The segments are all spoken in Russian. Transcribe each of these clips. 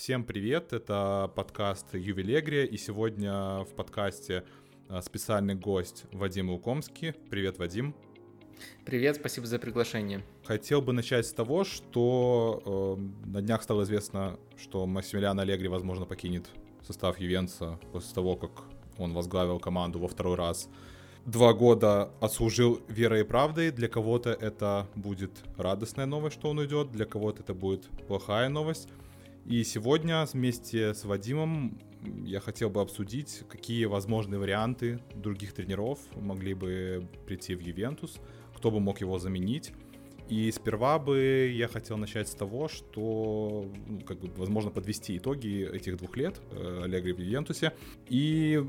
Всем привет, это подкаст Ювелегрия, и сегодня в подкасте а, специальный гость Вадим Лукомский. Привет, Вадим. Привет, спасибо за приглашение. Хотел бы начать с того, что э, на днях стало известно, что Массимилиан Аллегри, возможно, покинет состав Ювенца после того, как он возглавил команду во второй раз. Два года отслужил верой и правдой. Для кого-то это будет радостная новость, что он уйдет, для кого-то это будет плохая новость. И сегодня вместе с Вадимом я хотел бы обсудить, какие возможные варианты других тренеров могли бы прийти в Ювентус, кто бы мог его заменить. И сперва бы я хотел начать с того, что, ну, как бы, возможно, подвести итоги этих двух лет э, Аллегри в Ювентусе. И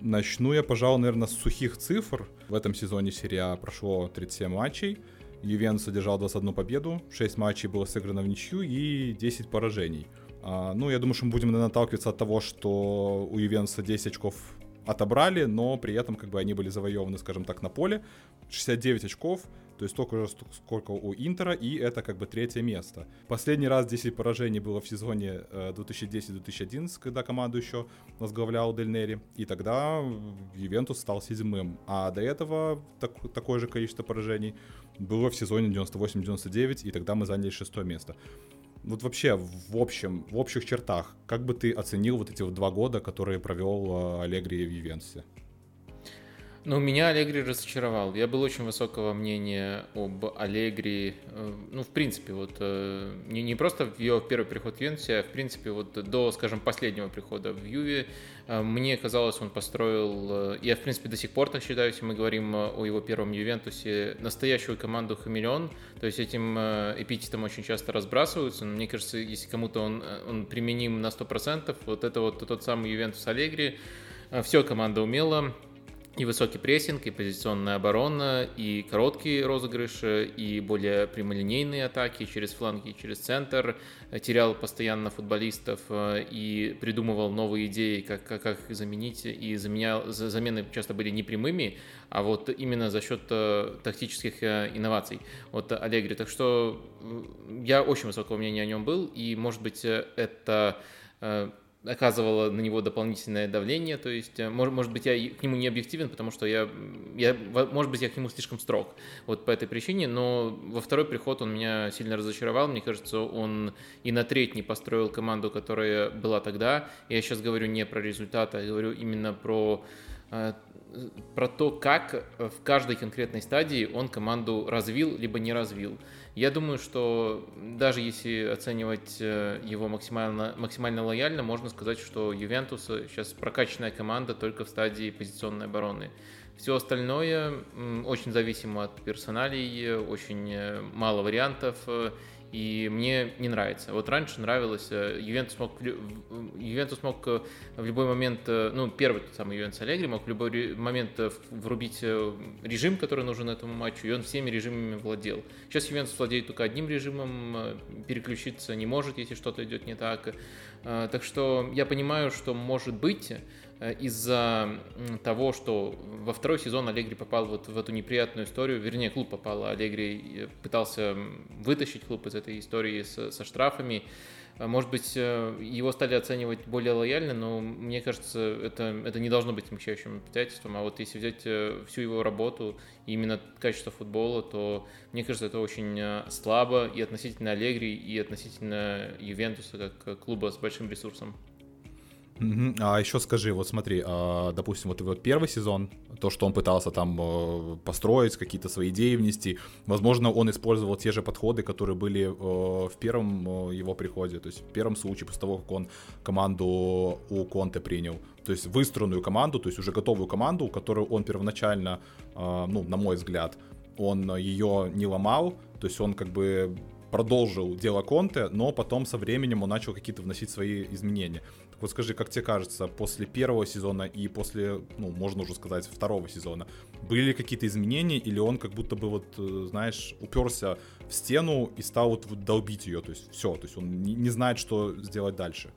начну я, пожалуй, наверное, с сухих цифр. В этом сезоне серия прошло 37 матчей. Ювентус одержал 21 победу, 6 матчей было сыграно в ничью и 10 поражений. А, ну, я думаю, что мы будем наталкиваться от того, что у Ювентуса 10 очков отобрали, но при этом как бы они были завоеваны, скажем так, на поле. 69 очков, то есть столько же, сколько у Интера, и это как бы третье место. Последний раз 10 поражений было в сезоне 2010-2011, э, когда команду еще возглавлял Дель Нери, и тогда Ювентус стал седьмым. А до этого так, такое же количество поражений было в сезоне 98-99, и тогда мы заняли шестое место вот вообще в общем, в общих чертах, как бы ты оценил вот эти вот два года, которые провел э, Аллегри в Ювенtuсе? Ну, меня Аллегри разочаровал. Я был очень высокого мнения об Аллегри. Э, ну, в принципе, вот э, не, не просто в его первый приход в Ювентусе, а в принципе вот до, скажем, последнего прихода в Юве. Э, мне казалось, он построил, я в принципе до сих пор так считаю, если мы говорим о его первом Ювентусе, настоящую команду хамелеон. То есть этим эпитетом очень часто разбрасываются. Но мне кажется, если кому-то он, он применим на 100%, вот это вот тот самый Ювентус Аллегри. Все команда умела, и высокий прессинг, и позиционная оборона, и короткие розыгрыши, и более прямолинейные атаки через фланги, через центр. Терял постоянно футболистов э, и придумывал новые идеи, как, как, как их заменить. И заменял, замены часто были не прямыми, а вот именно за счет э, тактических э, инноваций от Аллегри. Так что я очень высокого мнения о нем был, и, может быть, это оказывало на него дополнительное давление, то есть, э, может, может быть, я к нему не объективен, потому что я, я, может быть, я к нему слишком строг, вот по этой причине, но во второй приход он меня сильно разочаровал, мне кажется, он и на треть не построил команду, которая была тогда, я сейчас говорю не про результаты, а говорю именно про про то, как в каждой конкретной стадии он команду развил, либо не развил. Я думаю, что даже если оценивать э, его максимально, максимально лояльно, можно сказать, что Ювентус сейчас прокачанная команда только в стадии позиционной обороны. Все остальное очень зависимо от персоналей, очень э, мало вариантов, э, и мне не нравится. Вот раньше нравилось, э, Ювентус мог, Ювентус мог э, в любой момент, э, ну, первый тот самый Ювентус Аллегри мог в любой момент врубить режим, который нужен этому матчу, и он всеми режимами владел. Сейчас Ювентус владеет только одним режимом, переключиться не может, если что-то идет не так. Так что я понимаю, что может быть, Э, из-за того, что во второй сезон Аллегри попал вот в эту неприятную историю, вернее, клуб попал, а Аллегри пытался вытащить клуб из этой истории с, со штрафами. Э, может быть, э, его стали оценивать более лояльно, но мне кажется, это, это не должно быть смягчающим обстоятельством. А вот если взять всю его работу, именно качество футбола, то мне кажется, это очень слабо и относительно Аллегри, и относительно Ювентуса, как клуба с большим ресурсом. Угу. А еще скажи, вот смотри, а, допустим, вот, вот первый сезон, то, что он пытался там э, построить, какие-то свои идеи внести, возможно, он использовал те же подходы, которые были э, в первом э, его приходе, то есть в первом случае, после того, как он команду у Конте принял, то есть выстроенную команду, то есть уже готовую команду, которую он первоначально, ну, на мой взгляд, он ее не ломал, то есть он как бы продолжил дело Конте, но потом со временем он начал какие-то вносить свои изменения. Вот скажи, как тебе кажется, после первого сезона и после, ну, можно уже сказать, второго сезона, были ли какие-то изменения, или он как будто бы вот, э, знаешь, уперся в стену и стал вот долбить ее, то есть все, то есть он не, знает, что сделать дальше?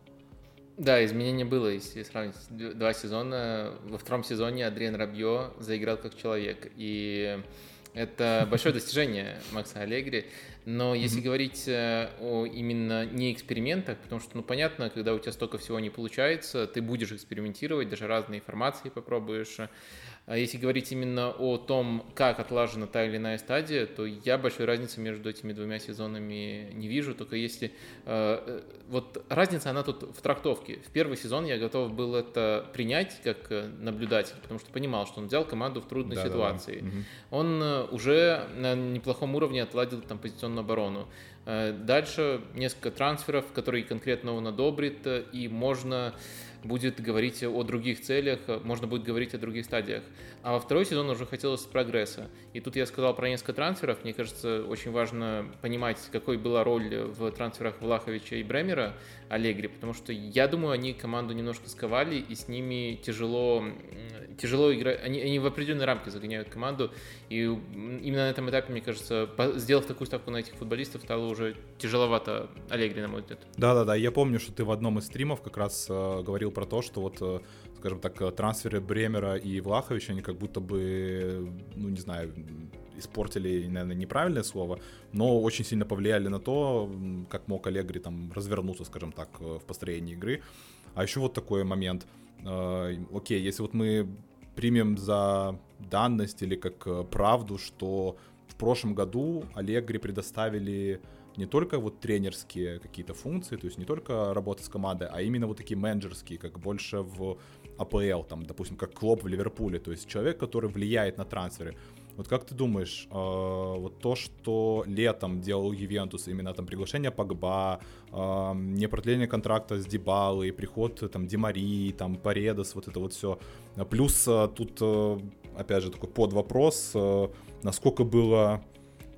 Да, изменение было, если сравнить два сезона. Во втором сезоне Адриан Рабье заиграл как человек, и это большое достижение Макса Аллегри. Но если mm-hmm. говорить э, о именно не экспериментах, потому что, ну, понятно, когда у тебя столько всего не получается, ты будешь экспериментировать, даже разные формации попробуешь. А если говорить именно о том, как отлажена та или иная стадия, то я большой разницы между этими двумя сезонами не вижу, только если... Э, э вот разница, она тут в трактовке. В первый сезон я готов был это принять как наблюдатель, потому что понимал, что он взял команду в трудной да, ситуации. Да, да. Он уже на неплохом уровне отладил там позиционную оборону. Э, дальше несколько трансферов, которые конкретно он одобрит, и можно будет говорить о других целях, можно будет говорить о других стадиях. А во второй сезон уже хотелось прогресса. И тут я сказал про несколько трансферов. Мне кажется, очень важно понимать, какой была роль в трансферах Влаховича и Бремера, Аллегри, потому что я думаю, они команду немножко сковали, и с ними тяжело, тяжело играть. Они, они в определенные рамки загоняют команду, и именно на этом этапе, мне кажется, сделав такую ставку на этих футболистов, стало уже тяжеловато Аллегри, на мой взгляд. Да-да-да, я помню, что ты в одном из стримов как раз э, говорил про то, что вот э, скажем так, э, трансферы Бремера и Влаховича, они как будто бы, ну, не знаю, испортили, наверное, неправильное слово, но очень сильно повлияли на то, как мог Аллегри там развернуться, скажем так, э, в построении игры. А еще вот такой момент. Окей, если вот мы примем за данность или как правду, что в прошлом году Аллегри предоставили не только вот тренерские какие-то функции, то есть не только работа с командой, а именно вот такие менеджерские, как больше в АПЛ, там, допустим, как Клоп в Ливерпуле, то есть человек, который влияет на трансферы. Вот как ты думаешь, э, вот то, что летом делал Ювентус, именно там приглашение Погба, э, не продление контракта с Дебалой, приход там Димари, там Паредос, вот это вот все. Плюс э, тут, э, опять же, такой под вопрос, э, насколько было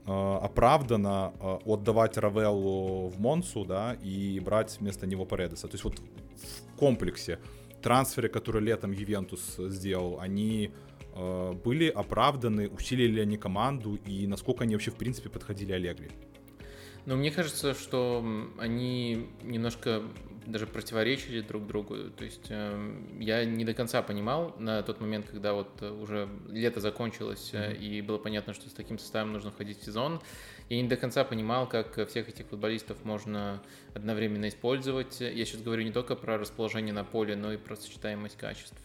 э, оправдано э, отдавать Равеллу в Монсу, да, и брать вместо него Паредоса. То есть вот в комплексе трансферы, которые летом Ювентус сделал, они Э, были оправданы, усилили ли они команду и насколько они вообще в принципе подходили Аллегри? Ну, мне кажется, что они немножко даже противоречили друг другу. То есть э, я не до конца понимал на тот момент, когда вот уже лето закончилось mm-hmm. и было понятно, что с таким составом нужно входить в сезон. Я не до конца понимал, как всех этих футболистов можно одновременно использовать. Я сейчас говорю не только про расположение на поле, но и про сочетаемость качеств.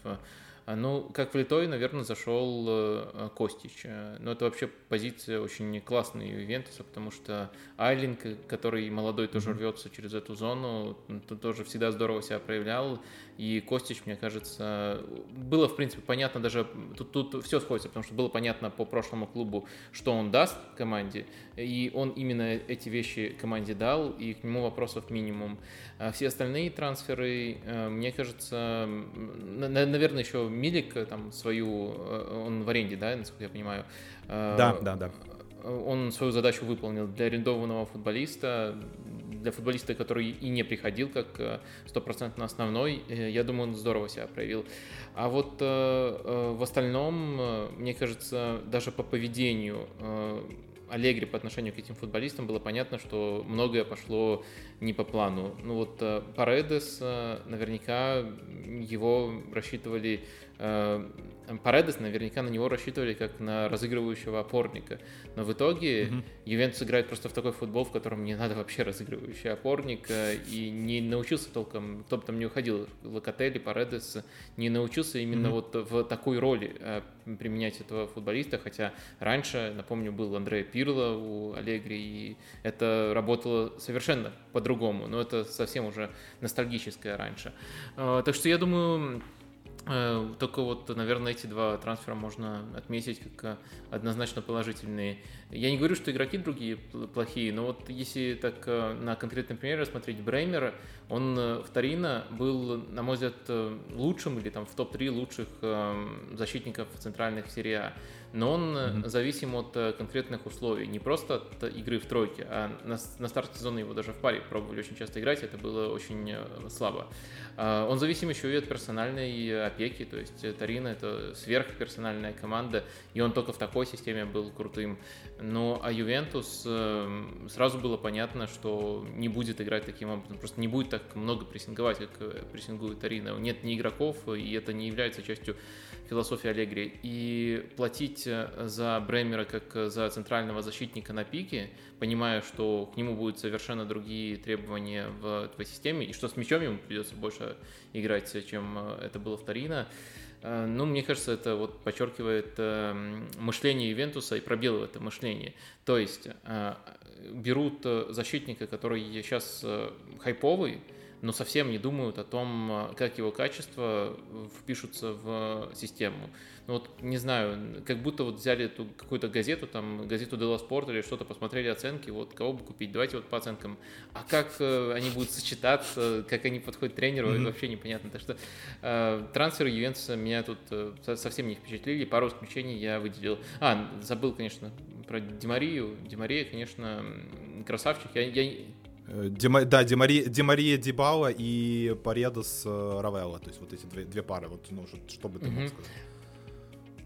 А, ну, как влитой, наверное, зашел э, Костич. Э, но это вообще позиция очень классная у Ювентуса, потому что Айлинг, который молодой тоже рвется через эту зону, тоже всегда здорово себя проявлял. И Костич, мне кажется, было, в принципе, понятно даже, тут, тут все сходится, потому что было понятно по прошлому клубу, что он даст команде, и он именно эти вещи команде дал, и к нему вопросов минимум. А все остальные трансферы, э, мне кажется, наверное, еще Милик там свою, э, он в аренде, да, насколько я понимаю? Э, да, да, да он свою задачу выполнил для арендованного футболиста, для футболиста, который и не приходил как э, стопроцентно основной, э, я думаю, он здорово себя проявил. А вот э, в остальном, мне кажется, даже по поведению Аллегри по отношению к этим футболистам было понятно, что многое пошло не по плану. Ну вот Паредес, наверняка его рассчитывали Паредес наверняка на него рассчитывали как на разыгрывающего опорника. Но в итоге mm-hmm. Ювентус играет просто в такой футбол, в котором не надо вообще разыгрывающий опорник. Э, и не научился толком, кто бы там не уходил, Локотели, Паредес, не научился именно mm-hmm. вот в такой роли э, применять этого футболиста. Хотя раньше, напомню, был Андреа Пирло у Аллегри, и это работало совершенно по-другому. Но это совсем уже ностальгическое раньше. Э, так что я думаю, Э, только вот, наверное, эти два трансфера можно отметить как э, однозначно положительные. Я не говорю, что игроки другие плохие, но вот если так э, на конкретный пример рассмотреть Бреймера, он вторично был, на мой взгляд, лучшим или там в топ-3 лучших защитников центральных серии А но он mm-hmm. зависим от э, конкретных условий, не просто от игры в тройке, а на, на старте сезона его даже в паре пробовали очень часто играть, это было очень э, слабо. А, он зависим еще и от персональной опеки, то есть Тарина это сверхперсональная команда, и он только в такой системе был крутым. Но а Ювентус сразу было понятно, что не будет играть таким образом, просто не будет так много прессинговать, как прессингует Тарина. Нет ни игроков, и это не является частью философии Аллегри. И платить платить за Бремера как за центрального защитника на пике, понимая, что к нему будут совершенно другие требования в твоей системе, и что с мячом ему придется больше играть, чем это было в Торино, Э, ну, мне кажется, это вот подчеркивает э, мышление Ювентуса и пробелы в это мышление. То есть э, берут защитника, который сейчас хайповый, но совсем не думают о том, как его качества впишутся в систему. Ну вот, не знаю, как будто вот взяли эту какую-то газету, там, газету Дела Спорт или что-то, посмотрели оценки, вот, кого бы купить, давайте вот по оценкам. А как э, они будут сочетаться, как они подходят тренеру, mm-hmm. вообще непонятно. Так что э, трансферы Ювентуса меня тут э, совсем не впечатлили, пару исключений я выделил. А, забыл, конечно, про Димарию. Димария, конечно, красавчик. Я, я э, Дима, да, Димария, Димария Дибала и Паредос э, Равелла, то есть вот эти две, две пары, вот, ну, что, что бы ты мог сказать?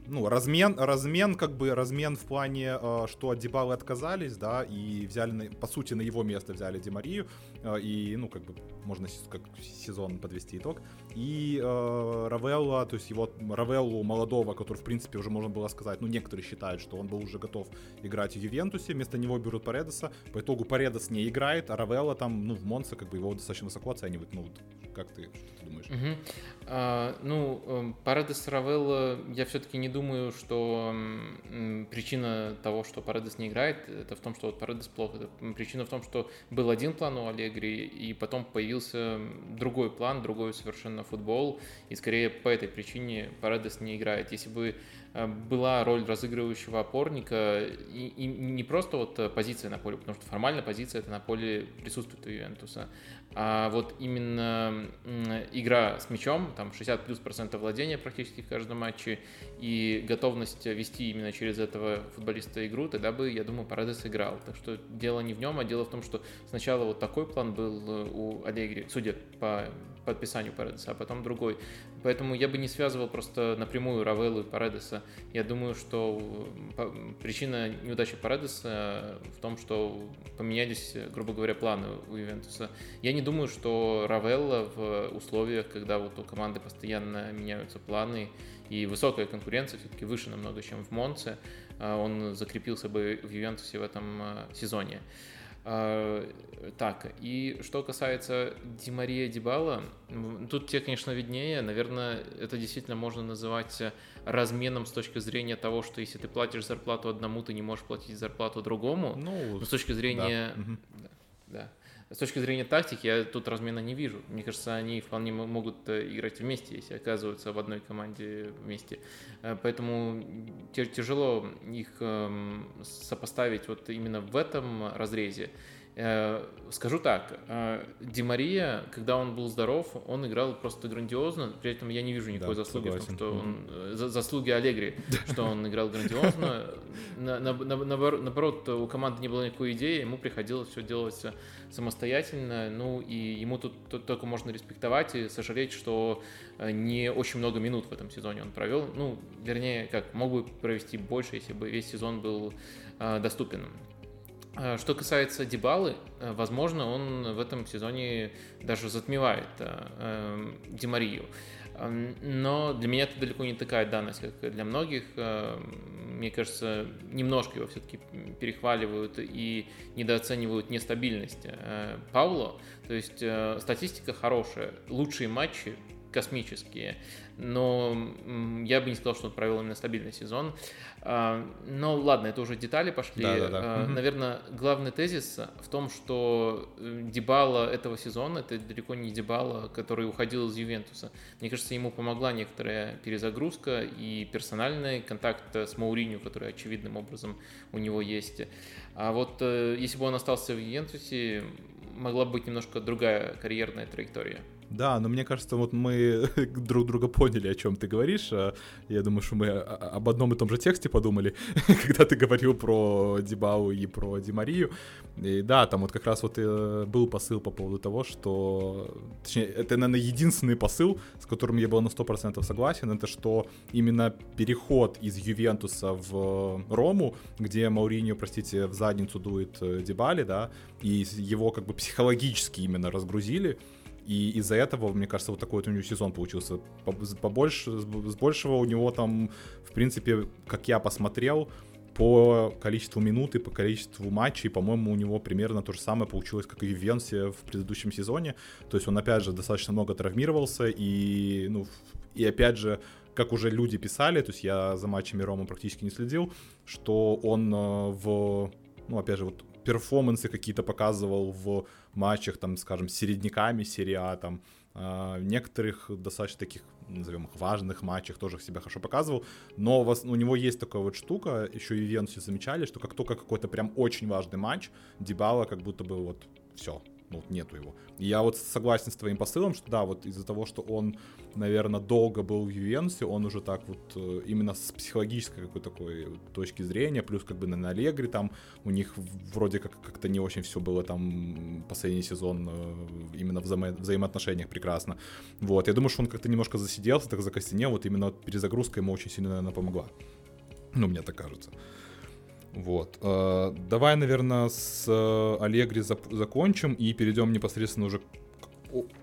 Ну, размен, размен, как бы, размен в плане, э, что от Дебалы отказались, да, и взяли, по сути, на его место взяли Демарию, и, ну, как бы, можно как сезон подвести итог. И э, Равелла, то есть его Равеллу молодого, который, в принципе, уже можно было сказать, ну, некоторые считают, что он был уже готов играть в Ювентусе, вместо него берут Паредоса, по итогу Паредос не играет, а Равелла там, ну, в Монце, как бы, его достаточно высоко оценивают, ну, как ты, что ты думаешь? Угу. А, ну, эм, Паредос Равелла, я все-таки не думаю, что причина того, что Паредос не играет, это в том, что вот Паредос плохо. Это причина в том, что был один план у Аллегри, и потом появился другой план, другой совершенно футбол, и скорее по этой причине Паредос не играет. Если бы Э, была роль разыгрывающего опорника и, и не просто вот э, позиция на поле, потому что формально позиция это на поле присутствует у Ювентуса, а вот именно игра с мячом, там 60 плюс процентов владения практически в каждом матче и готовность вести именно через этого футболиста игру, тогда бы, я думаю, Парадес играл. Так что дело не в нем, а дело в том, что сначала вот такой план был э, у Аллегри, судя по подписанию Паредеса, а потом другой. Поэтому я бы не связывал просто напрямую Равеллу и Паредеса. Я думаю, что причина неудачи Паредеса в том, что поменялись, грубо говоря, планы у Ювентуса. Я не думаю, что Равелла в условиях, когда вот у команды постоянно меняются планы и высокая конкуренция все-таки выше намного, чем в Монце, а он закрепился бы в Ювентусе в этом сезоне. А, так, и что касается Димария Дибала, тут тебе, конечно, виднее. Наверное, это действительно можно называть разменом с точки зрения того, что если ты платишь зарплату одному, ты не можешь платить зарплату другому. Ну, Но с точки зрения... Да, да. С точки зрения тактики я тут размена не вижу. Мне кажется, они вполне могут э, играть вместе, если оказываются в одной команде вместе. Э, поэтому тяжело их эм, сопоставить вот именно в этом разрезе. Э, скажу так, Ди Мария, когда он был здоров, он играл просто грандиозно, при этом я не вижу никакой да, заслуги согласен. в том, что он, за, заслуги Аллегри, что он играл грандиозно. На, на, на, наоборот, у команды не было никакой идеи, ему приходилось все делать самостоятельно, ну и ему тут, тут только можно респектовать и сожалеть, что э, не очень много минут в этом сезоне он провел, ну, вернее, как, мог бы провести больше, если бы весь сезон был э, доступен. Э, что касается Дебалы, э, возможно, он в этом сезоне даже затмевает э, Демарию. Но для меня это далеко не такая данность, как для многих. Мне кажется, немножко его все-таки перехваливают и недооценивают нестабильность Пауло. То есть статистика хорошая, лучшие матчи космические, но я бы не сказал, что он провел именно стабильный сезон. А, но ладно, это уже детали пошли. Да, да, да. Наверное, главный тезис в том, что э, Дебала этого сезона, это далеко не Дебала, который уходил из Ювентуса. Мне кажется, ему помогла некоторая перезагрузка и персональный контакт с Мауринью, который очевидным образом у него есть. А вот э, если бы он остался в Ювентусе, могла быть немножко другая карьерная траектория. Да, но мне кажется, вот мы друг друга поняли, о чем ты говоришь. А я думаю, что мы об одном и том же тексте подумали, когда ты говорил про Дибау и про Димарию. И да, там вот как раз вот э, был посыл по поводу того, что... Точнее, это, наверное, единственный посыл, с которым я был на 100% согласен, это что именно переход из Ювентуса в Рому, где Мауриньо, простите, в задницу дует э, Дибали, да, и его как бы психологически именно разгрузили, И из-за этого, мне кажется, вот такой вот у него сезон получился. Побольше, с большего у него там, в принципе, как я посмотрел, по количеству минут и по количеству матчей, по-моему, у него примерно то же самое получилось, как и в Венсе в предыдущем сезоне. То есть он, опять же, достаточно много травмировался, и, ну, и опять же, как уже люди писали, то есть я за матчами Рома практически не следил, что он э, в, ну, опять же, вот перформансы какие-то показывал в матчах, там, скажем, с середняками серия А, там, э, некоторых достаточно таких назовем их, важных матчах тоже себя хорошо показывал, но у него есть такая вот штука, еще и Венсу замечали, что как только какой-то прям очень важный матч, Дебала как будто бы вот все, ну, вот нету его. Я вот согласен с твоим посылом, что да, вот из-за того, что он, наверное, долго был в Ювенсе, он уже так вот э, именно с психологической какой-то такой точки зрения, плюс как бы на Аллегри там у них вроде как как-то не очень все было там последний сезон э, именно в взаимо- взаимоотношениях прекрасно. Вот, я думаю, что он как-то немножко засиделся, так закостенел, вот именно перезагрузка ему очень сильно, наверное, помогла. Ну, мне так кажется. Вот. Э, давай, наверное, с Аллегри закончим и перейдем непосредственно уже к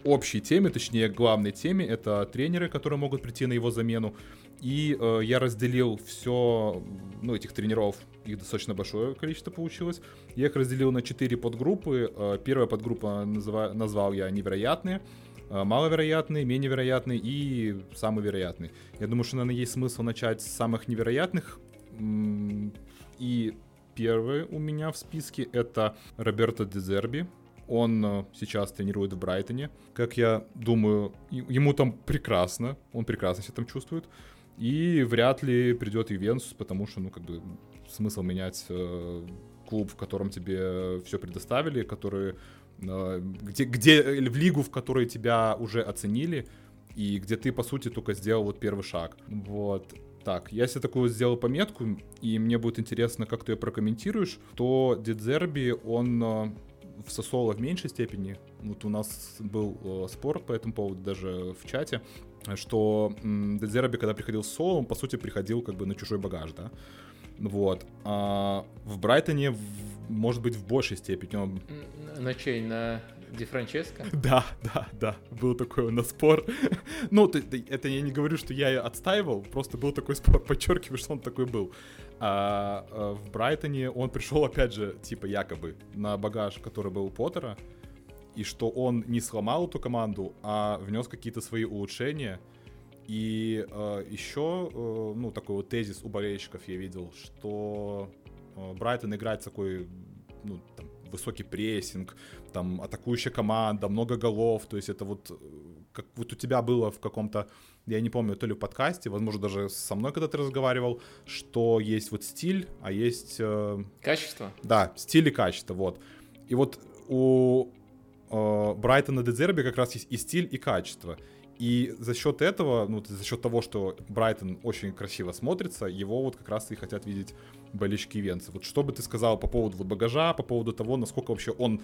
общей теме, точнее, главной теме. Это тренеры, которые могут прийти на его замену. И э, я разделил все, ну, этих тренеров, их достаточно большое количество получилось. Я их разделил на четыре подгруппы. Э, первая подгруппа назва, назвал я невероятные, э, маловероятные, менее вероятные и самые вероятные. Я думаю, что, наверное, есть смысл начать с самых невероятных. И первый у меня в списке это Роберто Дезерби. Он э, сейчас тренирует в Брайтоне. Как я думаю, ему там прекрасно. Он прекрасно себя там чувствует. И вряд ли придет Ювенtus, потому что, ну, как бы, смысл менять э, клуб, в котором тебе все предоставили, который, э, где, где, в лигу, в которой тебя уже оценили, и где ты, по сути, только сделал вот первый шаг. Вот. Так, я себе такую сделал пометку, и мне будет интересно, как ты ее прокомментируешь, то Дедзерби, он э, в Сосоло в меньшей степени. Вот у нас был э, спор по этому поводу даже в чате, что Дедзерби, когда приходил в Соло, он, по сути, приходил как бы на чужой багаж, да. Вот. А в Брайтоне, может быть, в большей степени. Он... На чей? На Ди Франческо? Да, да, да, был такой у нас спор. ну, это я не говорю, что я отстаивал, просто был такой спор, подчеркиваю, что он такой был. А, а в Брайтоне он пришел, опять же, типа якобы на багаж, который был у Поттера, и что он не сломал эту команду, а внес какие-то свои улучшения. И э, еще, э, ну, такой вот тезис у болельщиков я видел, что э, Брайтон играет такой, ну, там, высокий прессинг, там атакующая команда, много голов, то есть это вот э, как вот у тебя было в каком-то, я не помню, то ли в подкасте, возможно, даже со мной, когда ты разговаривал, что есть вот стиль, а есть... Э, качество? Да, стиль и качество, вот. И вот у э, Брайтона Дезерби как раз есть и стиль, и качество. И за счет этого, ну, за счет того, что Брайтон очень красиво смотрится, его вот как раз и хотят видеть болельщики Венца. Вот что бы ты сказал по поводу вот багажа, по поводу того, насколько вообще он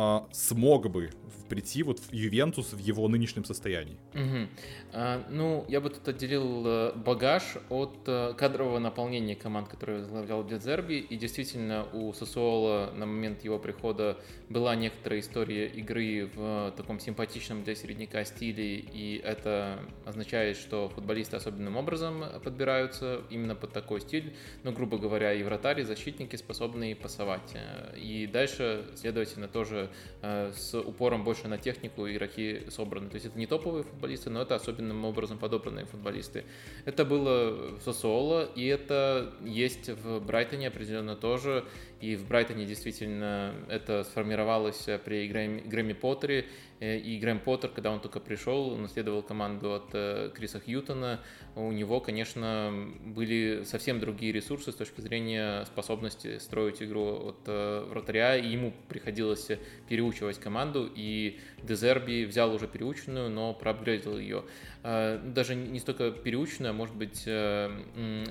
а, смог бы прийти вот в Ювентус в его нынешнем состоянии? Угу. А, ну, я бы тут отделил э, багаж от э, кадрового наполнения команд, которые возглавлял Дезерби, и действительно у Сосуола на момент его прихода была некоторая история игры в таком симпатичном для середняка стиле, и это означает, что футболисты особенным образом подбираются именно под такой стиль, ну, грубо говоря, и вратари, и защитники способны пасовать. Э, и дальше, следовательно, тоже э, с упором больше на технику игроки собраны. То есть это не топовые футболисты, но это особенным образом подобранные футболисты. Это было в Сосуоло, и это есть в Брайтоне определенно тоже. И в Брайтоне действительно это сформировалось при Грэмми Поттере. Э, и Грэм Поттер, когда он только пришел, наследовал команду от э, Криса Хьютона, у него, конечно, были совсем другие ресурсы с точки зрения способности строить игру от э, вратаря, и ему приходилось переучивать команду, и Дезерби взял уже переученную, но проапгрейдил ее. А, даже не столько переученную, а может быть э,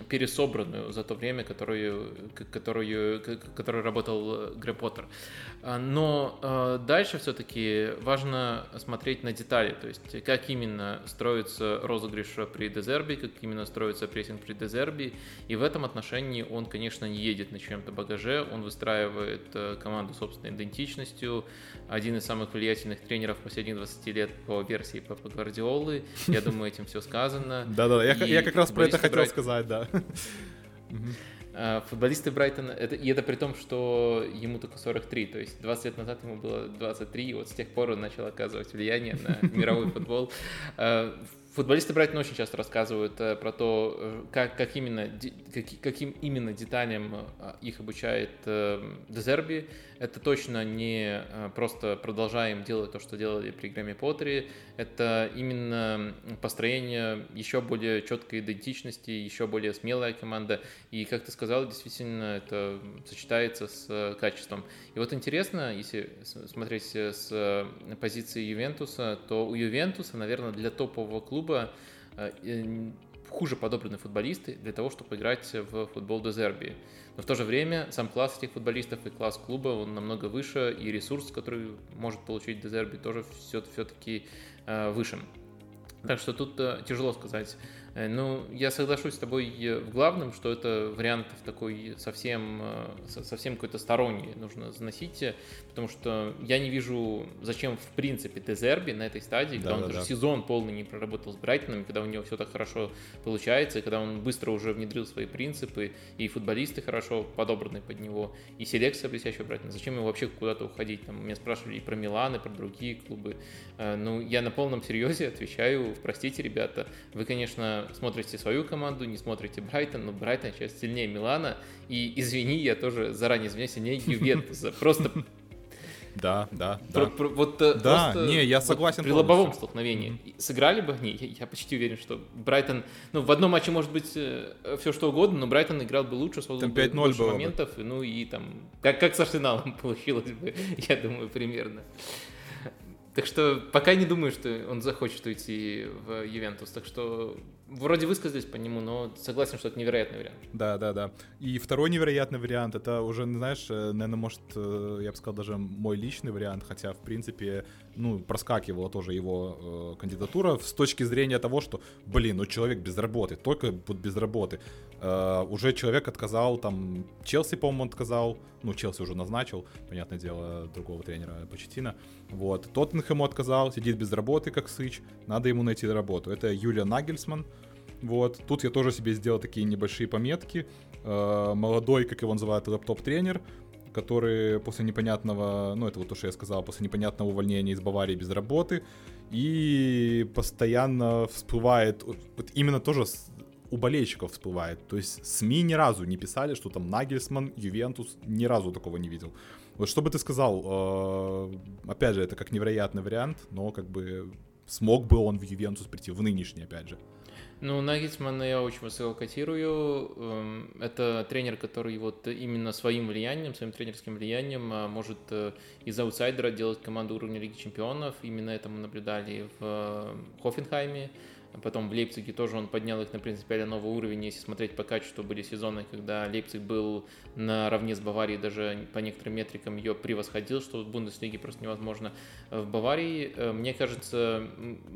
пересобранную за то время, которую, которую, которую работал Грэ Поттер. А, но э, дальше все-таки важно смотреть на детали, то есть как именно строится розыгрыш при Дезерби, как именно строится прессинг при Дезерби, и в этом отношении он, конечно, не едет на чем-то багаже, он выстраивает э, команду собственной идентичностью, один из самых влиятельных тренеров последних 20 лет по версии Папа Гвардиолы, я думаю, этим все сказано. Да-да, я как раз про это хотел сказать, да. А, футболисты Брайтона, это, и это при том, что ему только 43, то есть 20 лет назад ему было 23, и вот с тех пор он начал оказывать влияние на мировой футбол. Футболисты Брайтона очень часто рассказывают э, про то, э, как, как именно, как, каким именно деталям э, их обучает Дезерби. Это точно не просто продолжаем делать то, что делали при Грэмми Поттере. Это именно построение еще более четкой идентичности, еще более смелая команда. И, как ты сказал, действительно это сочетается с качеством. И вот интересно, если смотреть с позиции Ювентуса, то у Ювентуса, наверное, для топового клуба клуба э, хуже подобраны футболисты для того, чтобы играть в футбол Дезерби. Но в то же время сам класс этих футболистов и класс клуба, он намного выше, и ресурс, который может получить Дезерби, тоже все-таки э, выше. Так что тут э, тяжело сказать. Э, ну, я соглашусь с тобой э, в главном, что это вариант такой совсем, совсем какой-то сторонний нужно заносить, потому что я не вижу, зачем в принципе Дезерби на этой стадии, когда да, он да, даже да. сезон полный не проработал с Брайтоном, когда у него все так хорошо получается, и когда он быстро уже внедрил свои принципы, и футболисты хорошо подобраны под него, и селекция блестящего Брайтона. Зачем ему вообще куда-то уходить? Там, меня спрашивали и про Милан, и про другие клубы. Ну, я на полном серьезе отвечаю, простите, ребята, вы, конечно, смотрите свою команду, не смотрите Брайтон, но Брайтон сейчас сильнее Милана, и извини, я тоже заранее извиняюсь, сильнее Ювентуса. Просто да, да, да. Про, про, вот э, да, не, я согласен. Вот при лобовом столкновении mm-hmm. сыграли бы они, я, я почти уверен, что Брайтон, ну в одном матче может быть э, все что угодно, но Брайтон играл бы лучше, создал бы больше моментов, бы. ну и там как как с Арсеналом получилось бы, я думаю примерно. Так что пока не думаю, что он захочет уйти в Ювентус. Так что вроде высказались по нему, но согласен, что это невероятный вариант. Да, да, да. И второй невероятный вариант, это уже, знаешь, э, наверное, может, э, я бы сказал, даже мой личный вариант, хотя, в принципе, ну, проскакивала тоже его э, кандидатура с точки зрения того, что, блин, ну, человек без работы, только вот без работы. Э, уже человек отказал, там, Челси, по-моему, отказал, ну, Челси уже назначил, понятное дело, другого тренера Почетина, вот. Тоттенхэму отказал, сидит без работы, как сыч, надо ему найти работу. Это Юлия Нагельсман, вот. Тут я тоже себе сделал такие небольшие пометки. Э, молодой, как его называют, лэптоп-тренер, который после непонятного, ну это вот то, что я сказал, после непонятного увольнения из Баварии без работы, и постоянно всплывает, вот именно тоже у болельщиков всплывает. То есть СМИ ни разу не писали, что там Нагельсман, Ювентус, ни разу такого не видел. Вот что бы ты сказал, э, опять же, это как невероятный вариант, но как бы смог бы он в Ювентус прийти, в нынешний, опять же. Ну, Нагельсмана я очень высоко котирую. Эм, это тренер, который вот именно своим влиянием, своим тренерским влиянием а, может э, из аутсайдера делать команду уровня Лиги Чемпионов. Именно это мы наблюдали в э, Хофенхайме. Потом в Лейпциге тоже он поднял их на принципиально новый уровень. Если смотреть по качеству, были сезоны, когда Лейпциг был наравне с Баварией, даже по некоторым метрикам ее превосходил, что в Бундеслиге просто невозможно. В Баварии, э, мне кажется,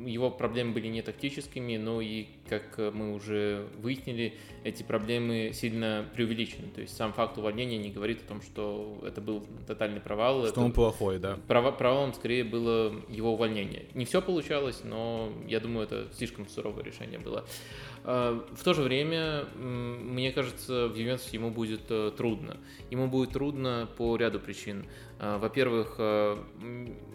его проблемы были не тактическими, но и, как мы уже выяснили, эти проблемы сильно преувеличены. То есть сам факт увольнения не говорит о том, что это был тотальный провал. Что это... он плохой, да. Провалом скорее было его увольнение. Не все получалось, но я думаю, это слишком суровое решение было. А, в то же время, мне кажется, в Ювентусе ему будет э, трудно. Ему будет трудно по ряду причин. А, во-первых, э,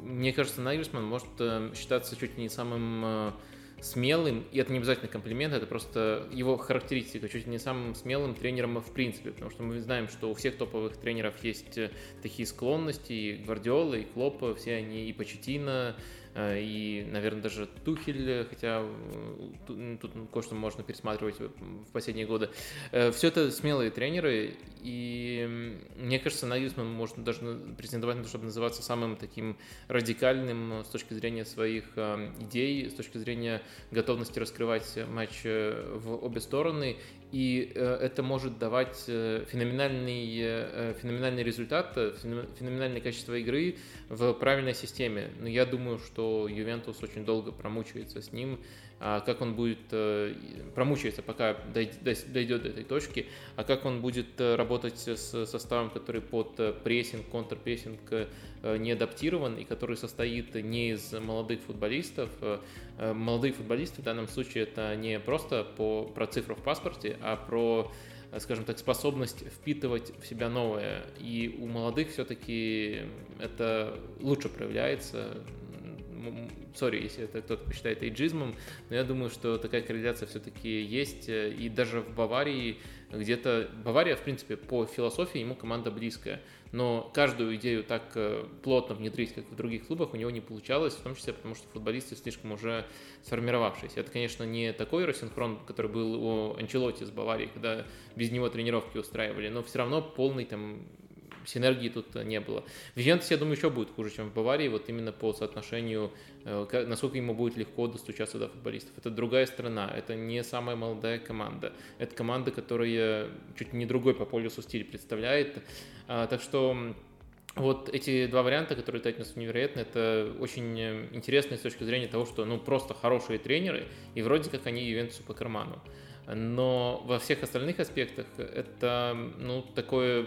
мне кажется, Нагельсман может э, считаться чуть не самым смелым, и это не обязательно комплимент, это просто его характеристика, чуть не самым смелым тренером в принципе, потому что мы знаем, что у всех топовых тренеров есть такие склонности, и Гвардиола, и Клопа, все они, и Почетина, и, наверное, даже Тухель, хотя тут кое-что можно пересматривать в последние годы. Все это смелые тренеры, и мне кажется, Нагельсман может даже претендовать чтобы называться самым таким радикальным с точки зрения своих идей, с точки зрения готовности раскрывать матч в обе стороны и э, это может давать э, феноменальный, э, феноменальный результат, феноменальное качество игры в правильной системе. Но я думаю, что Ювентус очень долго промучается с ним, а как он будет промучается, пока дойдет до этой точки, а как он будет работать с составом, который под прессинг, контрпрессинг не адаптирован и который состоит не из молодых футболистов, Э, молодые футболисты в данном случае это не просто по, про цифру в паспорте, а про, э, скажем так, способность впитывать в себя новое. И у молодых все-таки это лучше проявляется. Сори, если это кто-то посчитает эйджизмом, но я думаю, что такая корреляция все-таки есть. И даже в Баварии где-то... Бавария, в принципе, по философии ему команда близкая но каждую идею так э, плотно внедрить, как в других клубах, у него не получалось, в том числе потому, что футболисты слишком уже сформировавшиеся. Это, конечно, не такой рассинхрон, который был у Анчелоти с Баварией, когда без него тренировки устраивали, но все равно полный там синергии тут не было. В Ювентусе, я думаю, еще будет хуже, чем в Баварии, вот именно по соотношению, э, насколько ему будет легко достучаться до футболистов. Это другая страна, это не самая молодая команда. Это команда, которая чуть не другой по полюсу стиль представляет. А, так что вот эти два варианта, которые ты отнес невероятно, это очень интересно с точки зрения того, что ну просто хорошие тренеры, и вроде как они Ювентусу по карману. Но во всех остальных аспектах это ну, такое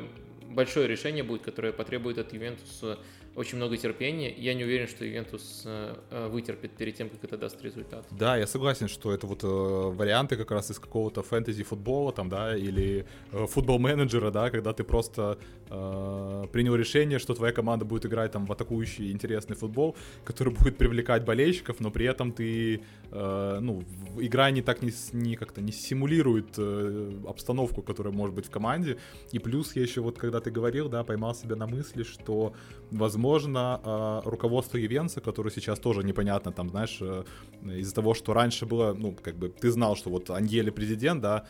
большое решение будет, которое потребует от Ювентуса очень много терпения. Я не уверен, что Ювентус э, э, вытерпит перед тем, как это даст результат. Да, я согласен, что это вот э, варианты как раз из какого-то фэнтези-футбола там, да, или футбол-менеджера, да, когда ты просто э, принял решение, что твоя команда будет играть там в атакующий интересный футбол, который будет привлекать болельщиков, но при этом ты, э, ну, игра не так не, не как-то не симулирует э, обстановку, которая может быть в команде. И плюс я еще вот, когда ты говорил, да, поймал себя на мысли, что возможно а, руководство Ювенца, которое сейчас тоже непонятно, там, знаешь, э, из-за того, что раньше было, ну, как бы, ты знал, что вот Аньели президент, да,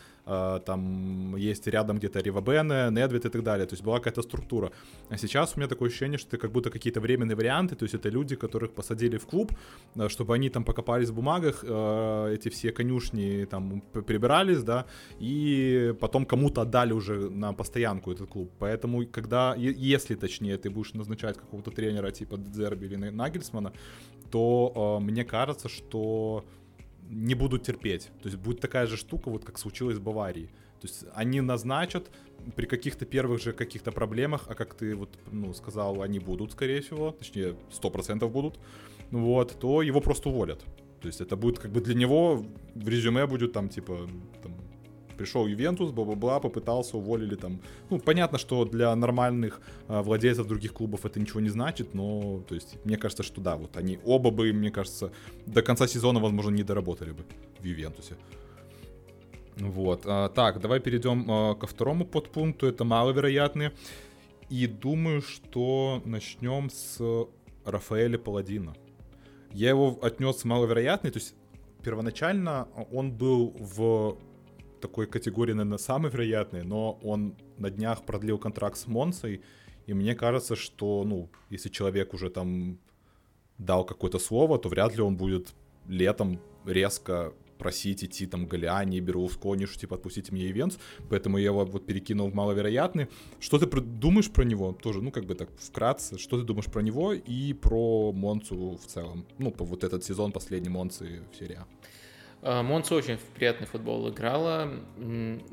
там есть рядом где-то Ривабене, Недвид и так далее, то есть была какая-то структура. А сейчас у меня такое ощущение, что это как будто какие-то временные варианты, то есть это люди, которых посадили в клуб, э, чтобы они там покопались в бумагах, э, эти все конюшни там прибирались, да, и потом кому-то отдали уже на постоянку этот клуб. Поэтому, когда, если точнее, ты будешь назначать какого-то тренера типа Дерби или Нагельсмана, то э, мне кажется, что не будут терпеть. То есть будет такая же штука, вот как случилось в Баварии. То есть они назначат при каких-то первых же каких-то проблемах, а как ты вот, ну, сказал, они будут, скорее всего, точнее, 100% будут, вот, то его просто уволят. То есть это будет как бы для него в резюме будет там, типа, там, пришел Ювентус, бла-бла-бла, попытался, уволили там. Ну, понятно, что для нормальных а, владельцев других клубов это ничего не значит, но, то есть, мне кажется, что да, вот они оба бы, мне кажется, до конца сезона, возможно, не доработали бы в Ювентусе. Вот. А, так, давай перейдем а, ко второму подпункту. Это маловероятные. И думаю, что начнем с Рафаэля Паладина. Я его отнес маловероятный, то есть первоначально он был в такой категории, наверное, самый вероятный, но он на днях продлил контракт с Монсой, и мне кажется, что, ну, если человек уже там дал какое-то слово, то вряд ли он будет летом резко просить идти там Галиани, Берлускони, что типа отпустите мне ивент, поэтому я его вот перекинул в маловероятный. Что ты думаешь про него? Тоже, ну как бы так вкратце, что ты думаешь про него и про Монцу в целом? Ну, по вот этот сезон последний Монцы в серии а, Монца очень приятный футбол играла.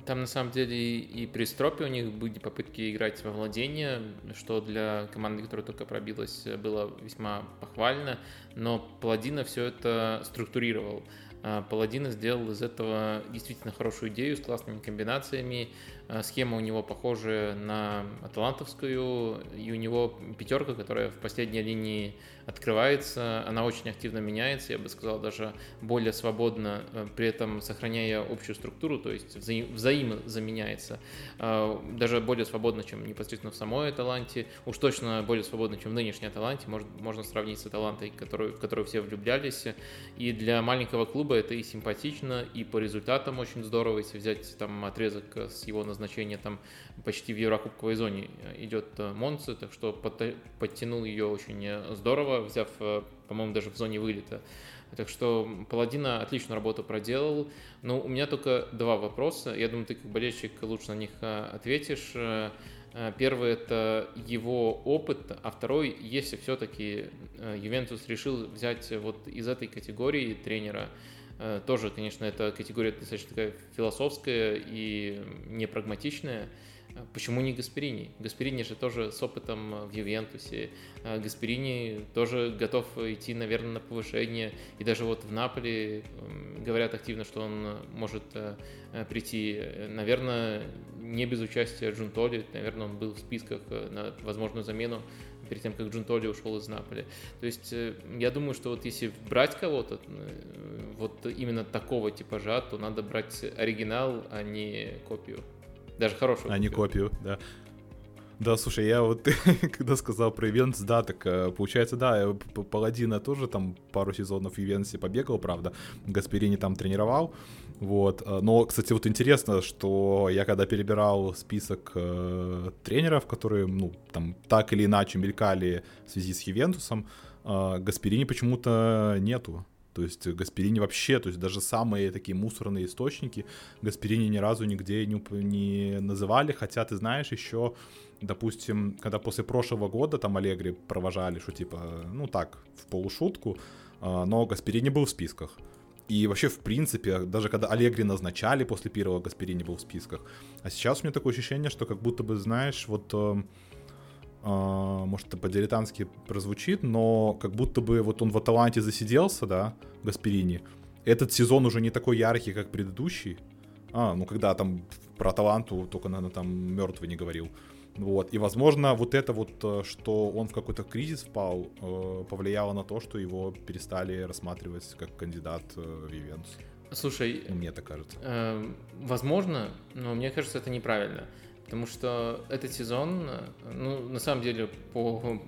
Там на самом деле и при Стропе у них были попытки играть во владение, что для команды, которая только пробилась, было весьма похвально. Но Паладина все это структурировал. А, Паладина сделал из этого действительно хорошую идею с классными комбинациями. А, схема у него похожая на атлантовскую, и у него пятерка, которая в последней линии открывается, она очень активно меняется, я бы сказал, даже более свободно, э, при этом сохраняя общую структуру, то есть взаим, взаимозаменяется, э, даже более свободно, чем непосредственно в самой Аталанте, уж точно более свободно, чем в нынешней Аталанте, может, можно сравнить с Аталантой, которую, в которую все влюблялись, и для маленького клуба это и симпатично, и по результатам очень здорово, если взять там отрезок с его назначения, там почти в Еврокубковой зоне идет Монце, так что подтянул ее очень здорово, взяв, по-моему, даже в зоне вылета. Так что Паладина отличную работу проделал. Но у меня только два вопроса. Я думаю, ты как болельщик лучше на них ответишь. Первый – это его опыт, а второй, если все-таки Ювентус решил взять вот из этой категории тренера, тоже, конечно, эта категория достаточно такая философская и непрагматичная, Почему не Гасперини? Гасперини же тоже с опытом в Ювентусе. А Гасперини тоже готов идти, наверное, на повышение. И даже вот в Наполе говорят активно, что он может э, прийти. Наверное, не без участия Джунтоли. Наверное, он был в списках э, на возможную замену перед тем, как Джунтоли ушел из Наполи. То есть э, я думаю, что вот если брать кого-то, вот именно такого типажа, то надо брать оригинал, а не копию. Даже хорошую. А не копию, да. Да, слушай, я вот когда сказал про ивент, да, так э, получается, да, Паладина тоже там пару сезонов в ивенте побегал, правда, Гасперини там тренировал, вот, э, но, кстати, вот интересно, что я когда перебирал список э, тренеров, которые, ну, там, так или иначе мелькали в связи с Ювентусом, э, Гасперини почему-то нету, то есть Гасперини вообще, то есть даже самые такие мусорные источники Гасперини ни разу нигде не, не называли, хотя ты знаешь еще, допустим, когда после прошлого года там Аллегри провожали, что типа, ну так, в полушутку, а, но Гасперини был в списках. И вообще, в принципе, даже когда Аллегри назначали после первого, Гасперини был в списках. А сейчас у меня такое ощущение, что как будто бы, знаешь, вот эм, а, может, это по-дилетантски прозвучит, но как будто бы вот он в Аталанте засиделся, да, Гасперини. Этот сезон уже не такой яркий, как предыдущий. А, ну когда там про Аталанту только, наверное, там мертвый не говорил. Вот. И, возможно, вот это вот, э, что он в какой-то кризис впал, э, повлияло на то, что его перестали рассматривать как кандидат э, в Ивенtus. Слушай, мне так кажется. Э, возможно, но мне кажется, это неправильно. Потому что этот сезон, ну, на самом деле, по,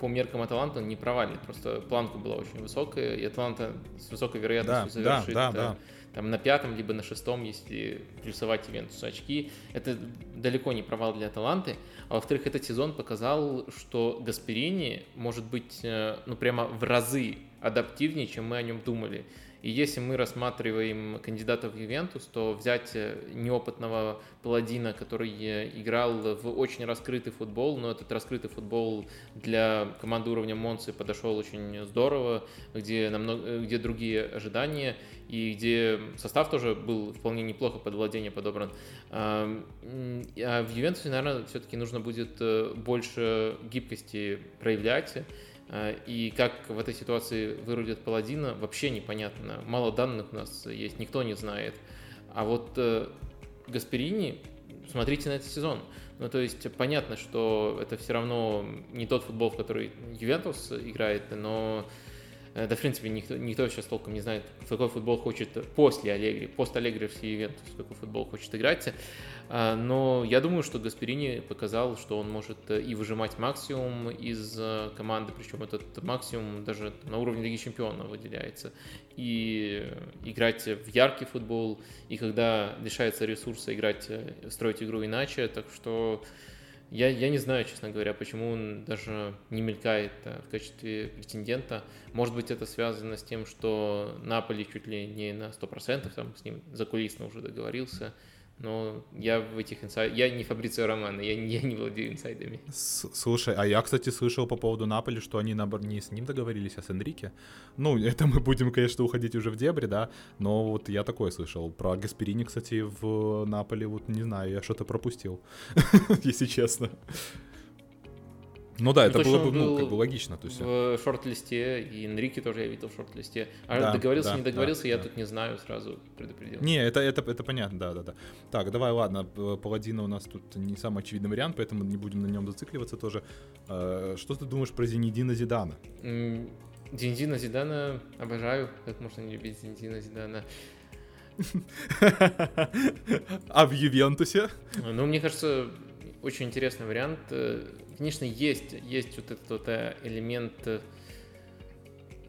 по меркам Аталанта не провалит. Просто планка была очень высокая, и Атланта с высокой вероятностью да, завершит да, да, да. Там, на пятом, либо на шестом, если плюсовать Ивентусу очки. Это далеко не провал для Аталанты. А во-вторых, этот сезон показал, что Гасперини может быть, э, ну, прямо в разы адаптивнее, чем мы о нем думали. И если мы рассматриваем кандидатов в Ювентус, то взять э, неопытного паладина, который э, играл в очень раскрытый футбол, но этот раскрытый футбол для команды уровня Монцы подошел очень здорово, где, намного, э, где другие ожидания, и где состав тоже был вполне неплохо под владение подобран. А в Ювентусе, наверное, все-таки нужно будет больше гибкости проявлять, и как в этой ситуации вырулит паладина, вообще непонятно. Мало данных у нас есть, никто не знает. А вот э, Гасперини, смотрите на этот сезон. Ну, то есть понятно, что это все равно не тот футбол, в который Ювентус играет, но э, да, в принципе, никто, никто сейчас толком не знает, в какой футбол хочет после Аллегри, пост Аллегри все Ювентус, в какой футбол хочет играть. А, но я думаю, что Гасперини показал, что он может э, и выжимать максимум из э, команды, причем этот максимум даже на уровне Лиги Чемпионов выделяется, и играть в яркий футбол, и когда лишается ресурса играть, э, строить игру иначе, так что я, я не знаю, честно говоря, почему он даже не мелькает в качестве претендента. Может быть, это связано с тем, что Наполи чуть ли не на 100% там с ним закулисно уже договорился, но я в этих инсайдах... Я не Фабрицио Романо, я, я не владею инсайдами. Слушай, а я, кстати, слышал по поводу Наполи, что они не с ним договорились, а с Энрике. Ну, это мы будем, конечно, уходить уже в дебри, да, но вот я такое слышал. Про Гасперини, кстати, в Наполе, вот не знаю, я что-то пропустил, если честно. Ну да, Ну, это то, было бы, ну, как бы логично. То есть, В шорт-листе, и Энрике тоже я видел в шорт-листе. А Да, договорился, да, не договорился, да, я да. тут не знаю, сразу предупредил. Не, это, это, это понятно, да, да, да. Так, давай, ладно, Паладина у нас тут не самый очевидный вариант, поэтому не будем на нем зацикливаться тоже. Э, Что ты думаешь про Зенедина Зидана? М, Зинедина Зидана обожаю. Как можно не любить Зинедина Зидана? А в Ювентусе? Ну, мне кажется, очень интересный вариант. Э, Конечно, есть, есть вот этот вот э, элемент... э,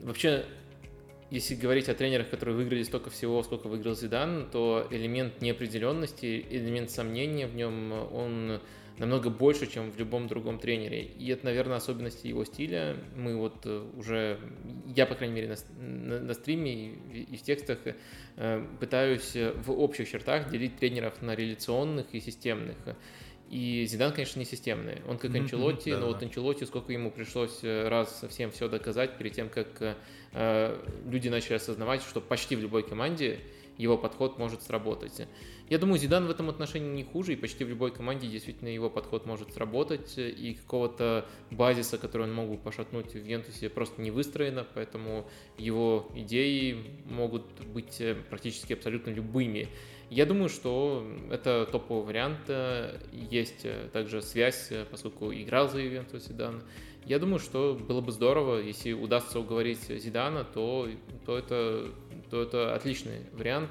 Вообще, если говорить о тренерах, которые выиграли столько всего, сколько выиграл Зидан, то элемент неопределенности, элемент сомнения в нем, он намного больше, чем в любом другом тренере. И это, наверное, особенности его стиля. Мы вот уже, я, по крайней мере, на, на- на стриме и, и в текстах э, пытаюсь в общих чертах делить тренеров на реляционных и системных. И Зидан, конечно, не системный. Он как Анчелотти, но вот. Анчелотти, сколько ему пришлось э, раз совсем все доказать перед тем, как э, люди начали осознавать, что почти в любой команде его подход может сработать. Я думаю, Зидан в этом отношении не хуже, и почти в любой команде действительно его подход может сработать, и какого-то базиса, который он мог бы пошатнуть в Вентусе, просто не выстроено, поэтому его идеи могут быть э, практически абсолютно любыми. Я думаю, что это топовый вариант. Э, Есть э, также связь, э, поскольку играл за Ювентус Зидан. Я думаю, что было бы здорово, если удастся уговорить Зидана, то, то, это, то это отличный вариант.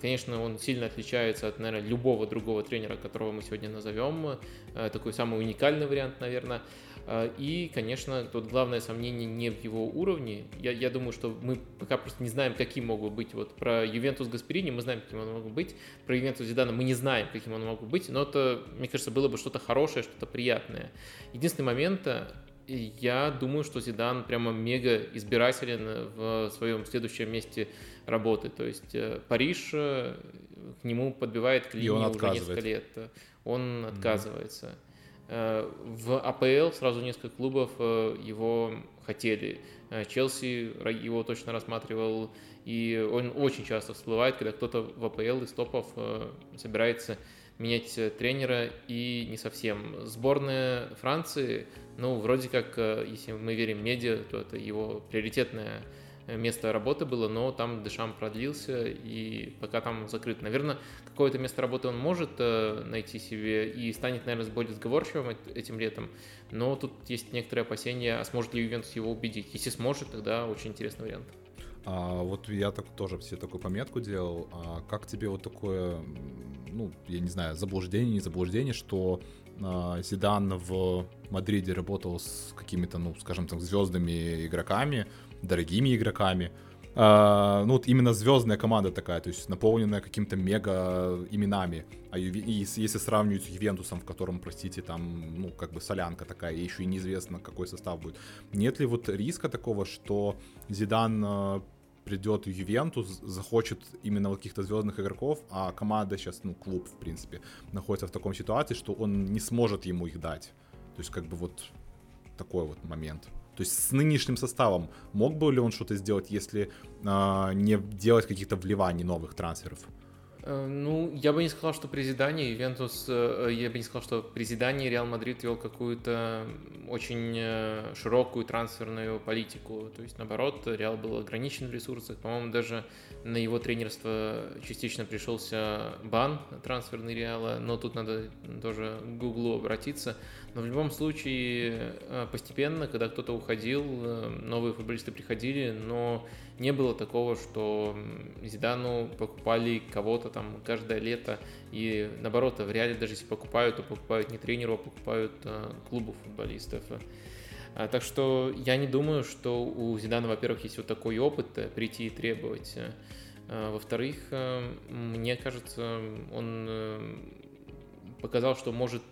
Конечно, он сильно отличается от, наверное, любого другого тренера, которого мы сегодня назовем. Такой самый уникальный вариант, наверное. Э, И, конечно, тут главное сомнение не в его уровне. Я, я думаю, что мы пока просто не знаем, каким мог бы быть. Вот про Ювентус Гасперини мы знаем, каким он мог бы быть. Про Ювентус Зидана мы не знаем, каким он мог бы быть. Но это, мне кажется, было бы что-то хорошее, что-то приятное. Единственный момент, э, я думаю, что Зидан прямо мега избирателен в своем следующем месте работы. То есть э, Париж э, к нему подбивает к И линии он уже несколько лет. Он отказывается. Э, В АПЛ сразу несколько клубов э, его хотели. Э, Челси его точно рассматривал, и он очень часто всплывает, когда кто-то в АПЛ из топов э, собирается менять э, тренера, и не совсем. Сборная Франции, ну, вроде как, э, если мы верим медиа, то это его приоритетное э, место работы было, но там Дешам продлился, и пока там закрыт. Наверное, какое-то место работы он может э, найти себе и станет, наверное, более сговорчивым эт- этим летом, но тут есть некоторые опасения, а сможет ли Ювентус его убедить. Если сможет, тогда очень интересный вариант. А, вот я так тоже себе такую пометку делал. А как тебе вот такое, ну, я не знаю, заблуждение, не заблуждение, что а, Зидан в Мадриде работал с какими-то, ну, скажем так, звездными игроками, дорогими игроками. А, ну, вот именно звездная команда такая, то есть наполненная каким-то мега именами. А Юве- если сравнивать с Ювентусом, в котором, простите, там, ну, как бы солянка такая, и еще и неизвестно, какой состав будет. Нет ли вот риска такого, что Зидан э, придет в Ювентус, захочет именно вот каких-то звездных игроков, а команда сейчас, ну, клуб, в принципе, находится в таком ситуации, что он не сможет ему их дать. То есть, как бы вот такой вот момент. То есть с нынешним составом мог бы ли он что-то сделать, если а, не делать каких-то вливаний новых трансферов? Э, Ну, я бы не сказал, что при Зидане Ювентус, э, я бы не сказал, что при Зидане Реал Мадрид вел какую-то очень э, широкую трансферную политику. То есть, наоборот, Реал был ограничен в ресурсах. По-моему, даже на его тренерство частично пришелся бан трансферный Реала, но тут надо тоже к Гуглу обратиться. Но в любом случае, э, постепенно, когда кто-то уходил, э, новые футболисты приходили, но не было такого, что Зидану покупали кого-то там каждое лето. И наоборот, в реале даже если покупают, то покупают не тренеру, а покупают э, клубу футболистов. А, Так что я не думаю, что у Зидана, во-первых, есть вот такой опыт прийти и требовать. А, Во-вторых, мне кажется, он показал, что может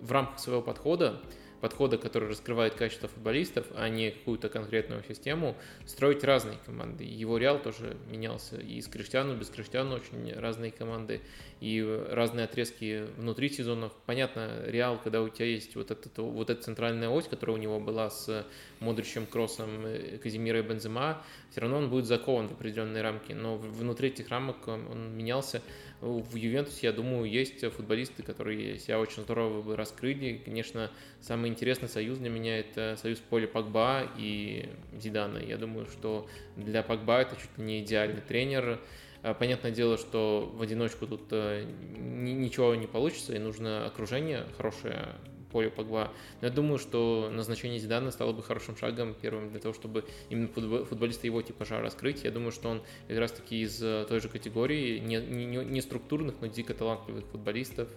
в рамках своего подхода, подхода, который раскрывает качество футболистов, а не какую-то конкретную систему, строить разные команды. Его Реал тоже менялся и с Криштиану, без Криштиану очень разные команды, и разные отрезки внутри сезонов. Понятно, Реал, когда у тебя есть вот, этот, вот эта центральная ось, которая у него была с Модричем, Кроссом, э, Казимира и Бензема, все равно он будет закован в определенные рамки, но внутри этих рамок он менялся. В Ювентусе, я думаю, есть футболисты, которые себя очень здорово бы раскрыли. Конечно, самый интересный союз для меня это союз Поля Погба и Зидана. Я думаю, что для Погба это чуть ли не идеальный тренер. А, понятное дело, что в одиночку тут э, ничего не получится, и нужно окружение хорошее, поле Погба. Но я думаю, что назначение Зидана стало бы хорошим шагом первым для того, чтобы именно футболиста его типажа раскрыть. Я думаю, что он как раз-таки из э, той же категории не, не, не структурных, но дико талантливых футболистов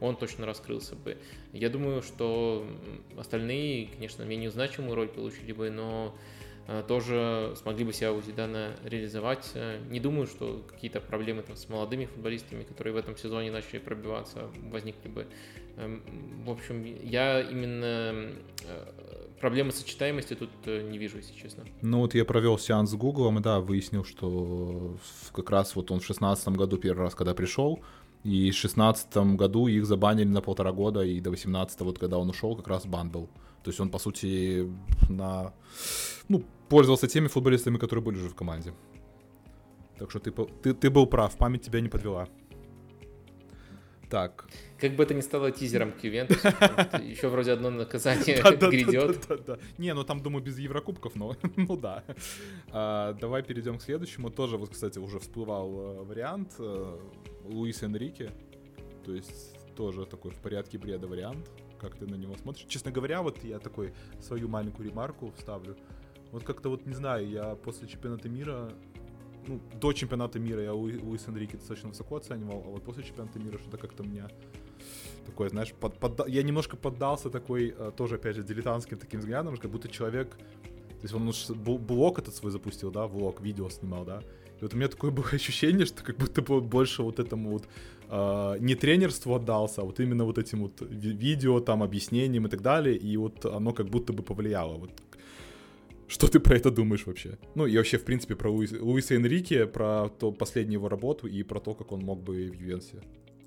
он точно раскрылся бы. Я думаю, что остальные, конечно, менее значимую роль получили бы, но Э, тоже смогли бы себя у Зидана реализовать. Э, не думаю, что какие-то проблемы там, с молодыми футболистами, которые в этом сезоне начали пробиваться, возникли бы. Эм, в общем, я именно э, проблемы сочетаемости тут не вижу, если честно. Ну вот я провел сеанс с Гуглом, и да, выяснил, что как раз вот он в шестнадцатом году первый раз, когда пришел, и в шестнадцатом году их забанили на полтора года, и до 18 вот когда он ушел, как раз бан был. То есть он, по сути, на... Ну, пользовался теми футболистами, которые были уже в команде. Так что ты, ты, ты был прав, память тебя не подвела. Так. Как бы это ни стало тизером к Ювентусу, еще вроде одно наказание грядет. Не, ну там, думаю, без Еврокубков, но ну да. А, давай перейдем к следующему. Тоже, вот, кстати, уже всплывал э, вариант э, Луис Энрике. То есть тоже такой в порядке бреда вариант как ты на него смотришь. Честно говоря, вот я такой свою маленькую ремарку вставлю. Вот как-то вот, не знаю, я после чемпионата мира, ну, до чемпионата мира я Луис Энрике достаточно высоко оценивал, а вот после чемпионата мира что-то как-то меня такое, знаешь, под, под, я немножко поддался такой, э, тоже, опять же, дилетантским таким взглядом, как будто человек, то есть он уж блог этот свой запустил, да, влог, видео снимал, да, и вот у меня такое было ощущение, что как будто бы больше вот этому вот э, не тренерству отдался, а вот именно вот этим вот видео, там, объяснением и так далее, и вот оно как будто бы повлияло. Вот что ты про это думаешь вообще? Ну, и вообще, в принципе, про Луис, Луиса Энрике, про то, последнюю его работу и про то, как он мог бы в Ювенсе.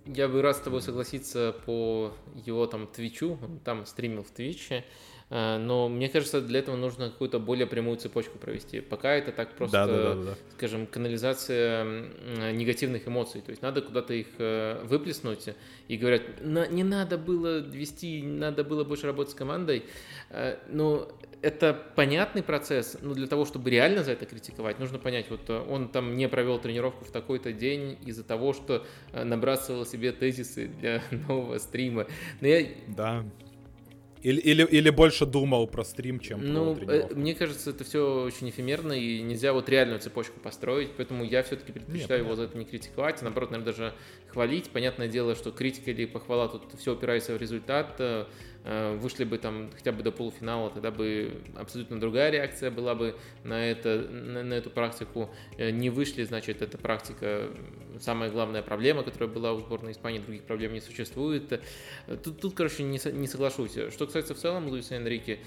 Я бы рад с тобой согласиться по его там твичу, он там стримил в твиче, но мне кажется, для этого нужно какую-то более прямую цепочку провести. Пока это так просто, да, да, да, да. скажем, канализация негативных эмоций. То есть надо куда-то их э, выплеснуть и говорят, не надо было вести, надо было больше работать с командой. Э, но это понятный процесс, но для того, чтобы реально за это критиковать, нужно понять, вот он там не провел тренировку в такой-то день из-за того, что набрасывал себе тезисы для нового стрима. Но я... Да. Или, или, или больше думал про стрим, чем ну, про тренировку? Мне кажется, это все очень эфемерно, и нельзя вот реальную цепочку построить, поэтому я все-таки предпочитаю Нет, его за это не критиковать, а наоборот, наверное, даже хвалить. Понятное дело, что критика или похвала тут все упирается в результат, э, Э, вышли бы там хотя бы до полуфинала, тогда бы абсолютно другая реакция была бы на, это, на, на эту практику. Э, не вышли, значит, эта практика самая главная проблема, которая была у сборной Испании, других проблем не существует. Э, тут, тут короче, не, не соглашусь. Что касается в целом Луиса Энрике,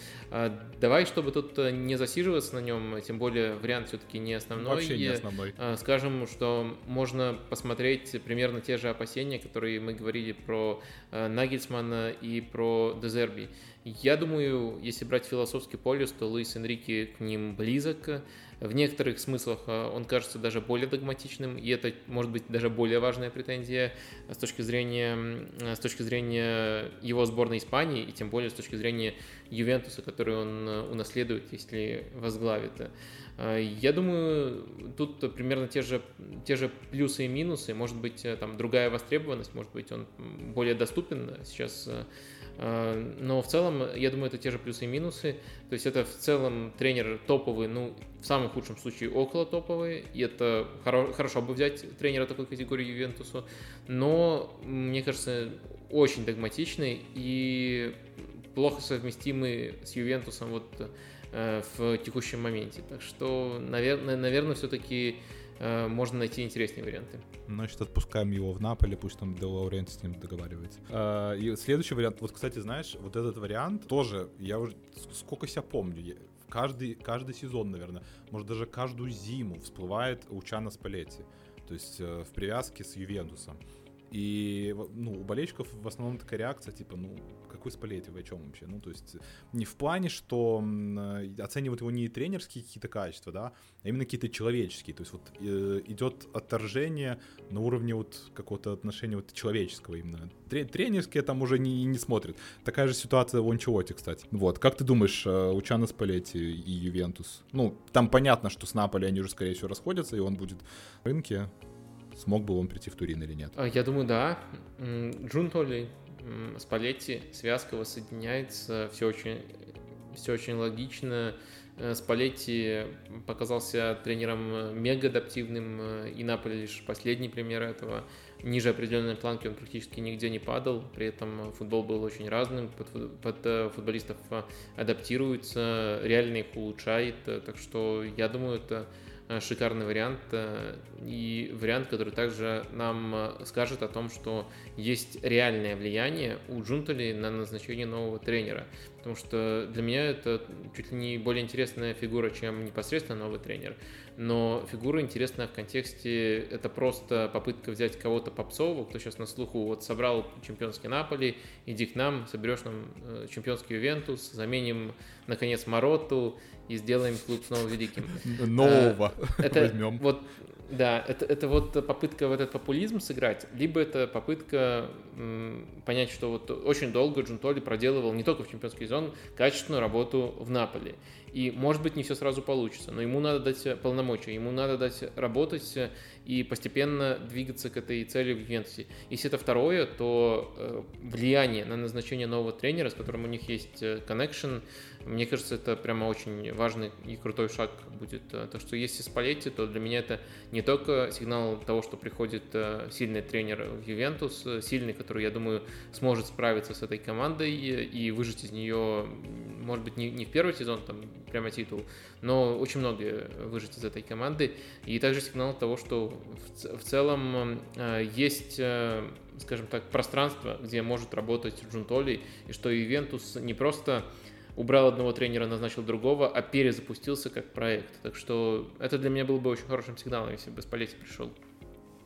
давай, чтобы тут не засиживаться на нем, тем более вариант все-таки не основной. Вообще не основной. Скажем, что можно посмотреть примерно те же опасения, которые мы говорили про Нагельсмана и про Дезерби. Я думаю, если брать философский полюс, то Луис Энрике к ним близок. В некоторых смыслах а, он кажется даже более догматичным, и это может быть даже более важная претензия с точки зрения, с точки зрения его сборной Испании, и тем более с точки зрения Ювентуса, который он а, унаследует, если возглавит. А, я думаю, тут примерно те же, те же плюсы и минусы. Может быть, там другая востребованность, может быть, он более доступен сейчас Э, но в целом, я думаю, это те же плюсы и минусы. То есть это в целом тренер топовый, ну, в самом худшем случае около топовый. И это хоро- хорошо бы взять тренера такой категории Ювентусу. Но, мне кажется, очень догматичный и плохо совместимый с Ювентусом вот э, в текущем моменте. Так что, наверное, наверное все-таки Э, можно найти интереснее варианты. Значит, отпускаем его в Наполе, пусть там Де Лаурент с ним договаривается. Э, и следующий вариант, вот, кстати, знаешь, вот этот вариант тоже, я уже сколько себя помню, каждый, каждый сезон, наверное, может даже каждую зиму всплывает Учана Спалетти, то есть э, в привязке с Ювентусом. И ну, у болельщиков в основном такая реакция, типа, ну, какой Спалетти, вы о чем вообще? Ну, то есть не в плане, что оценивают его не тренерские какие-то качества, да, а именно какие-то человеческие. То есть вот э, идет отторжение на уровне вот какого-то отношения вот человеческого именно. Тренерские там уже не, не смотрят. Такая же ситуация в Анчелоте, кстати. Вот, как ты думаешь, э, у Чана Спалетти и Ювентус? Ну, там понятно, что с Наполи они уже, скорее всего, расходятся, и он будет в рынке. Смог бы он прийти в Турин или нет? А, я думаю, да. Джун Толли, Спалетти, связка воссоединяется, все очень, все очень логично. Э, Спалетти показался тренером мега адаптивным, э, и Наполе лишь последний пример этого. Ниже определенной планки он практически нигде не падал, при этом футбол был очень разным, под, под э, футболистов адаптируется, реально их улучшает, так что я думаю, это Э, шикарный вариант э, и вариант, который также нам э, скажет о том, что есть реальное влияние у Джунтали на назначение нового тренера. Потому что для меня это чуть ли не более интересная фигура, чем непосредственно новый тренер но фигура интересная в контексте, это просто попытка взять кого-то попсового, кто сейчас на слуху, вот собрал чемпионский Наполи, иди к нам, соберешь нам э, чемпионский Ювентус, заменим, наконец, Мароту и сделаем клуб снова великим. Нового это, возьмем. Вот да, это, это вот попытка в этот популизм сыграть, либо это попытка м, понять, что вот очень долго Джунтоли проделывал не только в чемпионский сезон качественную работу в Наполе. И, может быть, не все сразу получится, но ему надо дать полномочия, ему надо дать работать и постепенно двигаться к этой цели в Ювентусе. Если это второе, то э, влияние на назначение нового тренера, с которым у них есть connection, мне кажется, это прямо очень важный и крутой шаг будет. Так что если Спалетти, то для меня это не только сигнал того, что приходит э, сильный тренер в Ювентус, сильный, который, я думаю, сможет справиться с этой командой и выжить из нее, может быть, не, не в первый сезон, там, прямо титул, но очень многое выжить из этой команды. И также сигнал того, что в, в целом э, есть, э, скажем так, пространство, где может работать Джунтоли, и что Ювентус не просто убрал одного тренера, назначил другого, а перезапустился как проект. Так что это для меня было бы очень хорошим сигналом, если бы Спалетти пришел.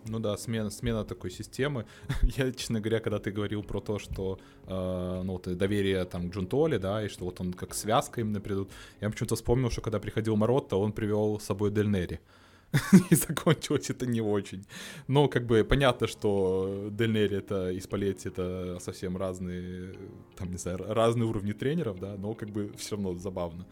Ну да, смена, смена такой системы. Я, честно говоря, когда ты говорил про то, что э, ну, вот, доверие там к Джунтоле, да, и что вот он как связка именно придут, я почему-то вспомнил, что когда приходил Маротто, он привел с собой Дель Нери. и закончилось это не очень. Но как бы понятно, что Дель Нери это и Спалетти это совсем разные, там, не знаю, разные уровни тренеров, да, но как бы все равно забавно.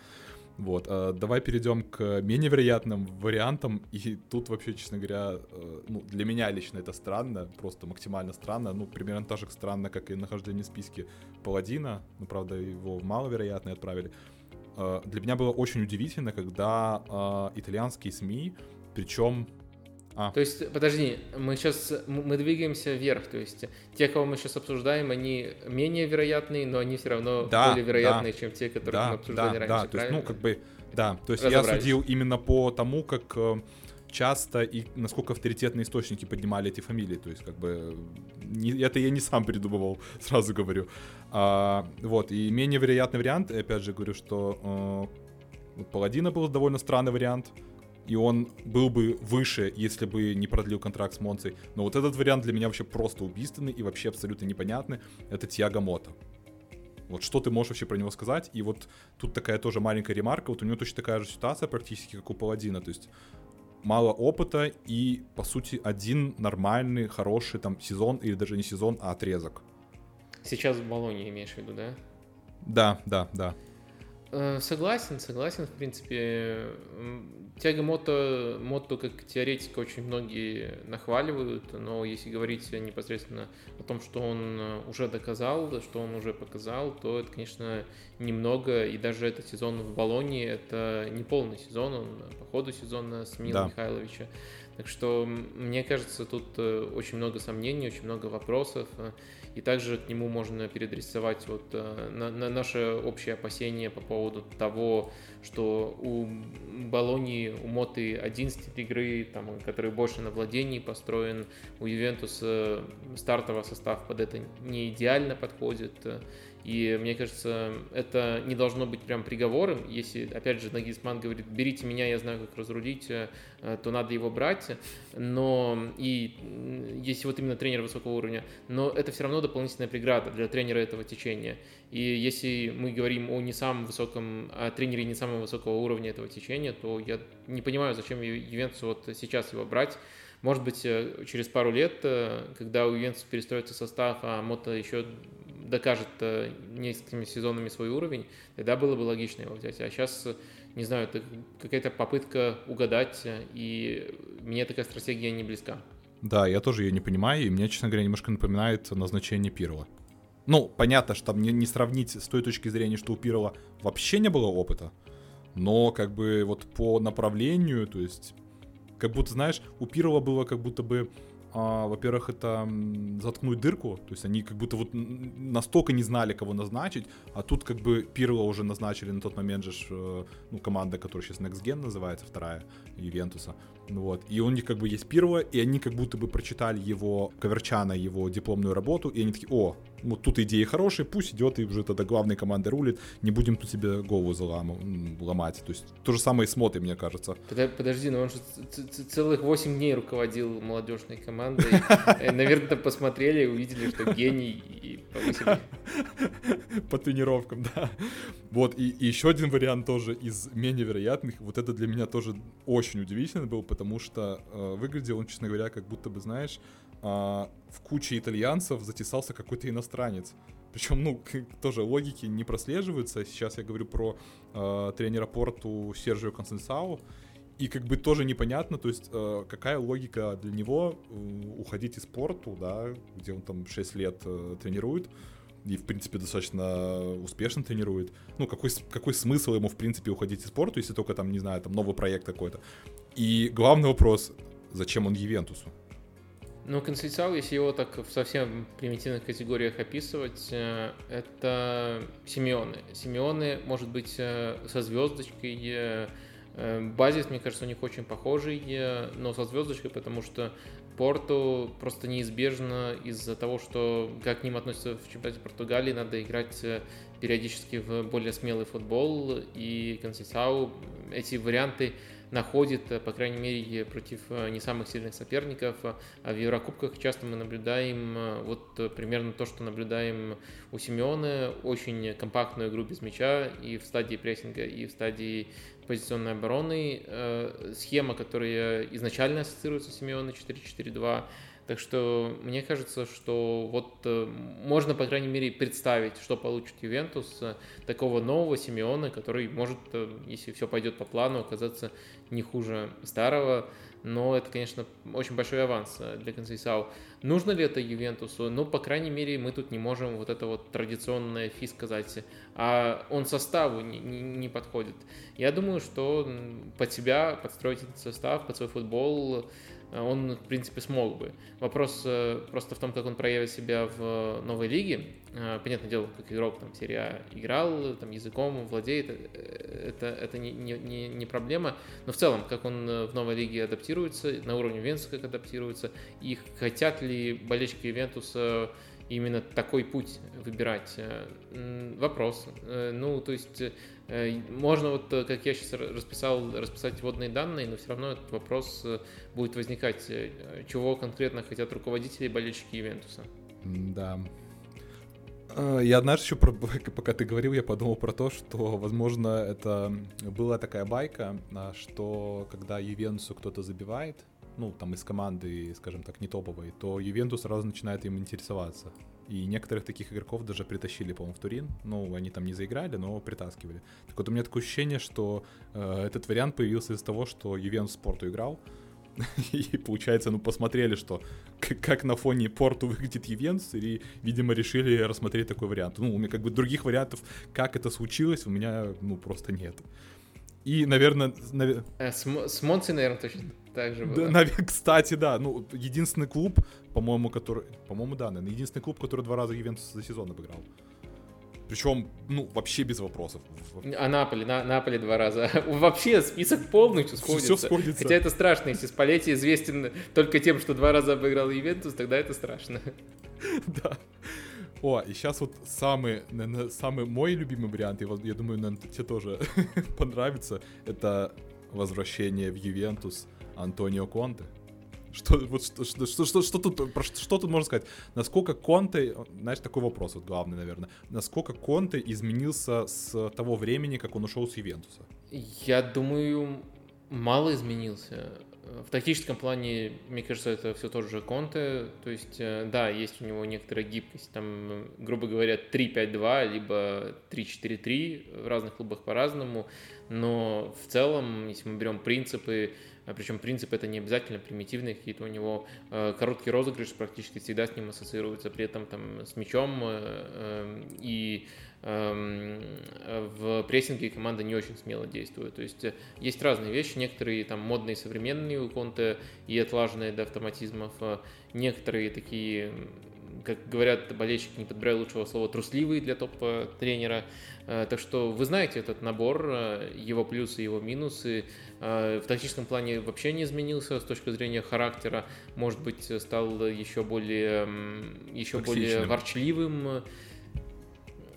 Вот, а давай перейдем к менее вероятным вариантам. И тут вообще, честно говоря, э, ну, для меня лично это странно, просто максимально странно. Ну, примерно так же странно, как и нахождение в списке Паладина. Ну, правда, его маловероятно отправили. Э, для меня было очень удивительно, когда э, итальянские СМИ, причем а. То есть, подожди, мы сейчас мы двигаемся вверх, то есть те, кого мы сейчас обсуждаем, они менее вероятные, но они все равно да, более вероятные, да, чем те, которые да, мы обсуждали да, раньше. Да, то есть, ну как бы, да, то есть я судил именно по тому, как э, часто и насколько авторитетные источники поднимали эти фамилии, то есть как бы не, это я не сам придумывал, сразу говорю. А, вот и менее вероятный вариант, опять же говорю, что э, Паладина был довольно странный вариант и он был бы выше, если бы не продлил контракт с Монцей. Но вот этот вариант для меня вообще просто убийственный и вообще абсолютно непонятный. Это Тиаго Мото. Вот что ты можешь вообще про него сказать? И вот тут такая тоже маленькая ремарка. Вот у него точно такая же ситуация практически, как у Паладина. То есть мало опыта и, по сути, один нормальный, хороший там сезон, или даже не сезон, а отрезок. Сейчас в Болоне имеешь в виду, да? Да, да, да. Э, согласен, согласен, в принципе. Тяга мото, мото как теоретика очень многие нахваливают, но если говорить непосредственно о том, что он уже доказал, что он уже показал, то это, конечно, немного, и даже этот сезон в Болонии это не полный сезон, он по ходу сезона сменил да. Михайловича. Так что, мне кажется, тут э, очень много сомнений, очень много вопросов и также к нему можно передрисовать вот э, на, на наше общее опасение по поводу того, что у Болонии, у Моты один стиль игры, там, который больше на владении построен, у Ювентуса стартовый состав под это не идеально подходит, И мне кажется, это не должно быть прям приговором. Если, опять же, Нагисман говорит, берите меня, я знаю, как разрулить, э, то надо его брать. Но и если вот именно тренер высокого уровня, но это все равно дополнительная преграда для тренера этого течения. И если мы говорим о не самом высоком, о тренере не самого высокого уровня этого течения, то я не понимаю, зачем Ювентусу вот сейчас его брать. Может быть, э, через пару лет, э, когда у Ювентуса перестроится состав, а Мото еще докажет э, несколькими сезонами свой уровень, тогда было бы логично его взять. А сейчас, не знаю, это какая-то попытка угадать, и мне такая стратегия не близка. Да, я тоже ее не понимаю, и мне, честно говоря, немножко напоминает назначение Пирла. Ну, понятно, что там не, не сравнить с той точки зрения, что у Пирла вообще не было опыта, но как бы вот по направлению, то есть как будто, знаешь, у Пирова было как будто бы а, во-первых, это заткнуть дырку, то есть они как будто вот настолько не знали, кого назначить, а тут как бы Пирло уже назначили на тот момент же, э, ну, команда, которая сейчас Next Gen называется, вторая, Ювентуса, вот, и у них как бы есть Пирло, и они как будто бы прочитали его, Коверчана, его дипломную работу, и они такие, о, вот тут идеи хорошие, пусть идет и уже тогда главной командой рулит, не будем тут себе голову залам, ломать. То есть то же самое и с Мотой, мне кажется. Подожди, но он же целых 8 дней руководил молодежной командой. Э, наверное, посмотрели, увидели, что гений и повысили. По тренировкам, да. Вот, и, еще один вариант тоже из менее вероятных. Вот это для меня тоже очень удивительно был, потому что э, выглядел он, честно говоря, как будто бы, знаешь, а, в куче итальянцев затесался какой-то иностранец. Причем, ну, тоже логики не прослеживаются. Сейчас я говорю про э, тренера Порту Сержио Консенсау. И как бы тоже непонятно, то есть э, какая логика для него э, уходить из Порту, да, где он там 6 лет э, тренирует, и, в принципе, достаточно успешно тренирует. Ну, какой, какой смысл ему, в принципе, уходить из спорта, если только там, не знаю, там новый проект какой-то. И главный вопрос, зачем он Ювентусу? Ну, концептуал, если его так в совсем примитивных категориях описывать, э, это Симеоны. Симеоны, может быть, э, со звездочкой. Э, базис, мне кажется, у них очень похожий, но со звездочкой, потому что Порту просто неизбежно из-за того, что как к ним относятся в чемпионате Португалии, надо играть периодически в более смелый футбол, и Консисау эти варианты находит, э, по крайней мере, против э, не самых сильных соперников. А в Еврокубках часто мы наблюдаем э, вот примерно то, что наблюдаем у Симеона, очень компактную игру без мяча и в стадии прессинга, и в стадии позиционной обороны. Схема, которая изначально ассоциируется с Симеона 4-4-2, так что мне кажется, что вот э, можно, по крайней мере, представить, что получит Ювентус э, такого нового Симеона, который может, э, если все пойдет по плану, оказаться не хуже старого. Но это, конечно, очень большой аванс для Консейсау. Нужно ли это Ювентусу? Ну, по крайней мере, мы тут не можем вот это вот традиционное фи сказать. А он составу не, не, не подходит. Я думаю, что под себя подстроить этот состав, под свой футбол он, в принципе, смог бы. Вопрос э, просто в том, как он проявит себя в новой лиге. Э, понятное дело, как игрок там серия А играл, там языком владеет, это, это не, не, не проблема. Но в целом, как он в новой лиге адаптируется, на уровне Венца как адаптируется, и хотят ли болельщики Вентуса именно такой путь выбирать? Вопрос. Ну, то есть Э, можно вот, э, как я сейчас расписал, расписать вводные данные, но все равно этот вопрос э, будет возникать. Чего конкретно хотят руководители и болельщики Ивентуса? Да. Я однажды еще, пока ты говорил, я подумал про то, что, возможно, это была такая байка, а, что когда Ювентусу кто-то забивает, ну, там из команды, скажем так, не топовой, то Ювентус сразу начинает им интересоваться. И некоторых таких игроков даже притащили, по-моему, в Турин. Ну, они там не заиграли, но притаскивали. Так вот, у меня такое ощущение, что э, этот вариант появился из-за того, что Ювентус спорту играл. И получается, ну, посмотрели, что как на фоне порту выглядит Ювентус, и, видимо, решили рассмотреть такой вариант. Ну, у меня как бы других вариантов, как это случилось, у меня, ну, просто нет. И, наверное... Нав... Э, с, с Монци, наверное, точно так же было. Да, кстати, да. Ну, единственный клуб, по-моему, который... По-моему, да, наверное, единственный клуб, который два раза Ювентус за сезон обыграл. Причем, ну, вообще без вопросов. А Наполи, на, Наполи два раза. Вообще список полностью сходится. Все сходится. Хотя это страшно, если Спалетти известен только тем, что два раза обыграл Ювентус, тогда это страшно. Да. О, и сейчас вот самый, наверное, самый мой любимый вариант, и я думаю, наверное, тебе тоже понравится, это возвращение в Ювентус Антонио Конте. Что, вот, что, что, что, что, что, тут, про, что тут можно сказать? Насколько Конте, знаешь, такой вопрос вот главный, наверное. Насколько Конте изменился с того времени, как он ушел с Ювентуса? Я думаю, мало изменился. В тактическом плане, мне кажется, это все тот же Конте. То есть, э, да, есть у него некоторая гибкость. Там, грубо говоря, 3-5-2, либо 3-4-3 в разных клубах по-разному. Но в целом, если мы берем принципы, причем принципы это не обязательно примитивные какие-то у него, э, короткий розыгрыш практически всегда с ним ассоциируется, при этом там с мячом э, и Эм, в прессинге команда не очень смело действует. То есть э, есть разные вещи, некоторые там модные, современные у Конте и отлаженные до автоматизмов, э, некоторые такие, как говорят болельщики, не подбирая лучшего слова, трусливые для топ-тренера. Э, так что вы знаете этот набор, его плюсы, его минусы. В тактическом плане вообще не изменился с точки зрения характера. Может быть, стал еще более, еще более ворчливым,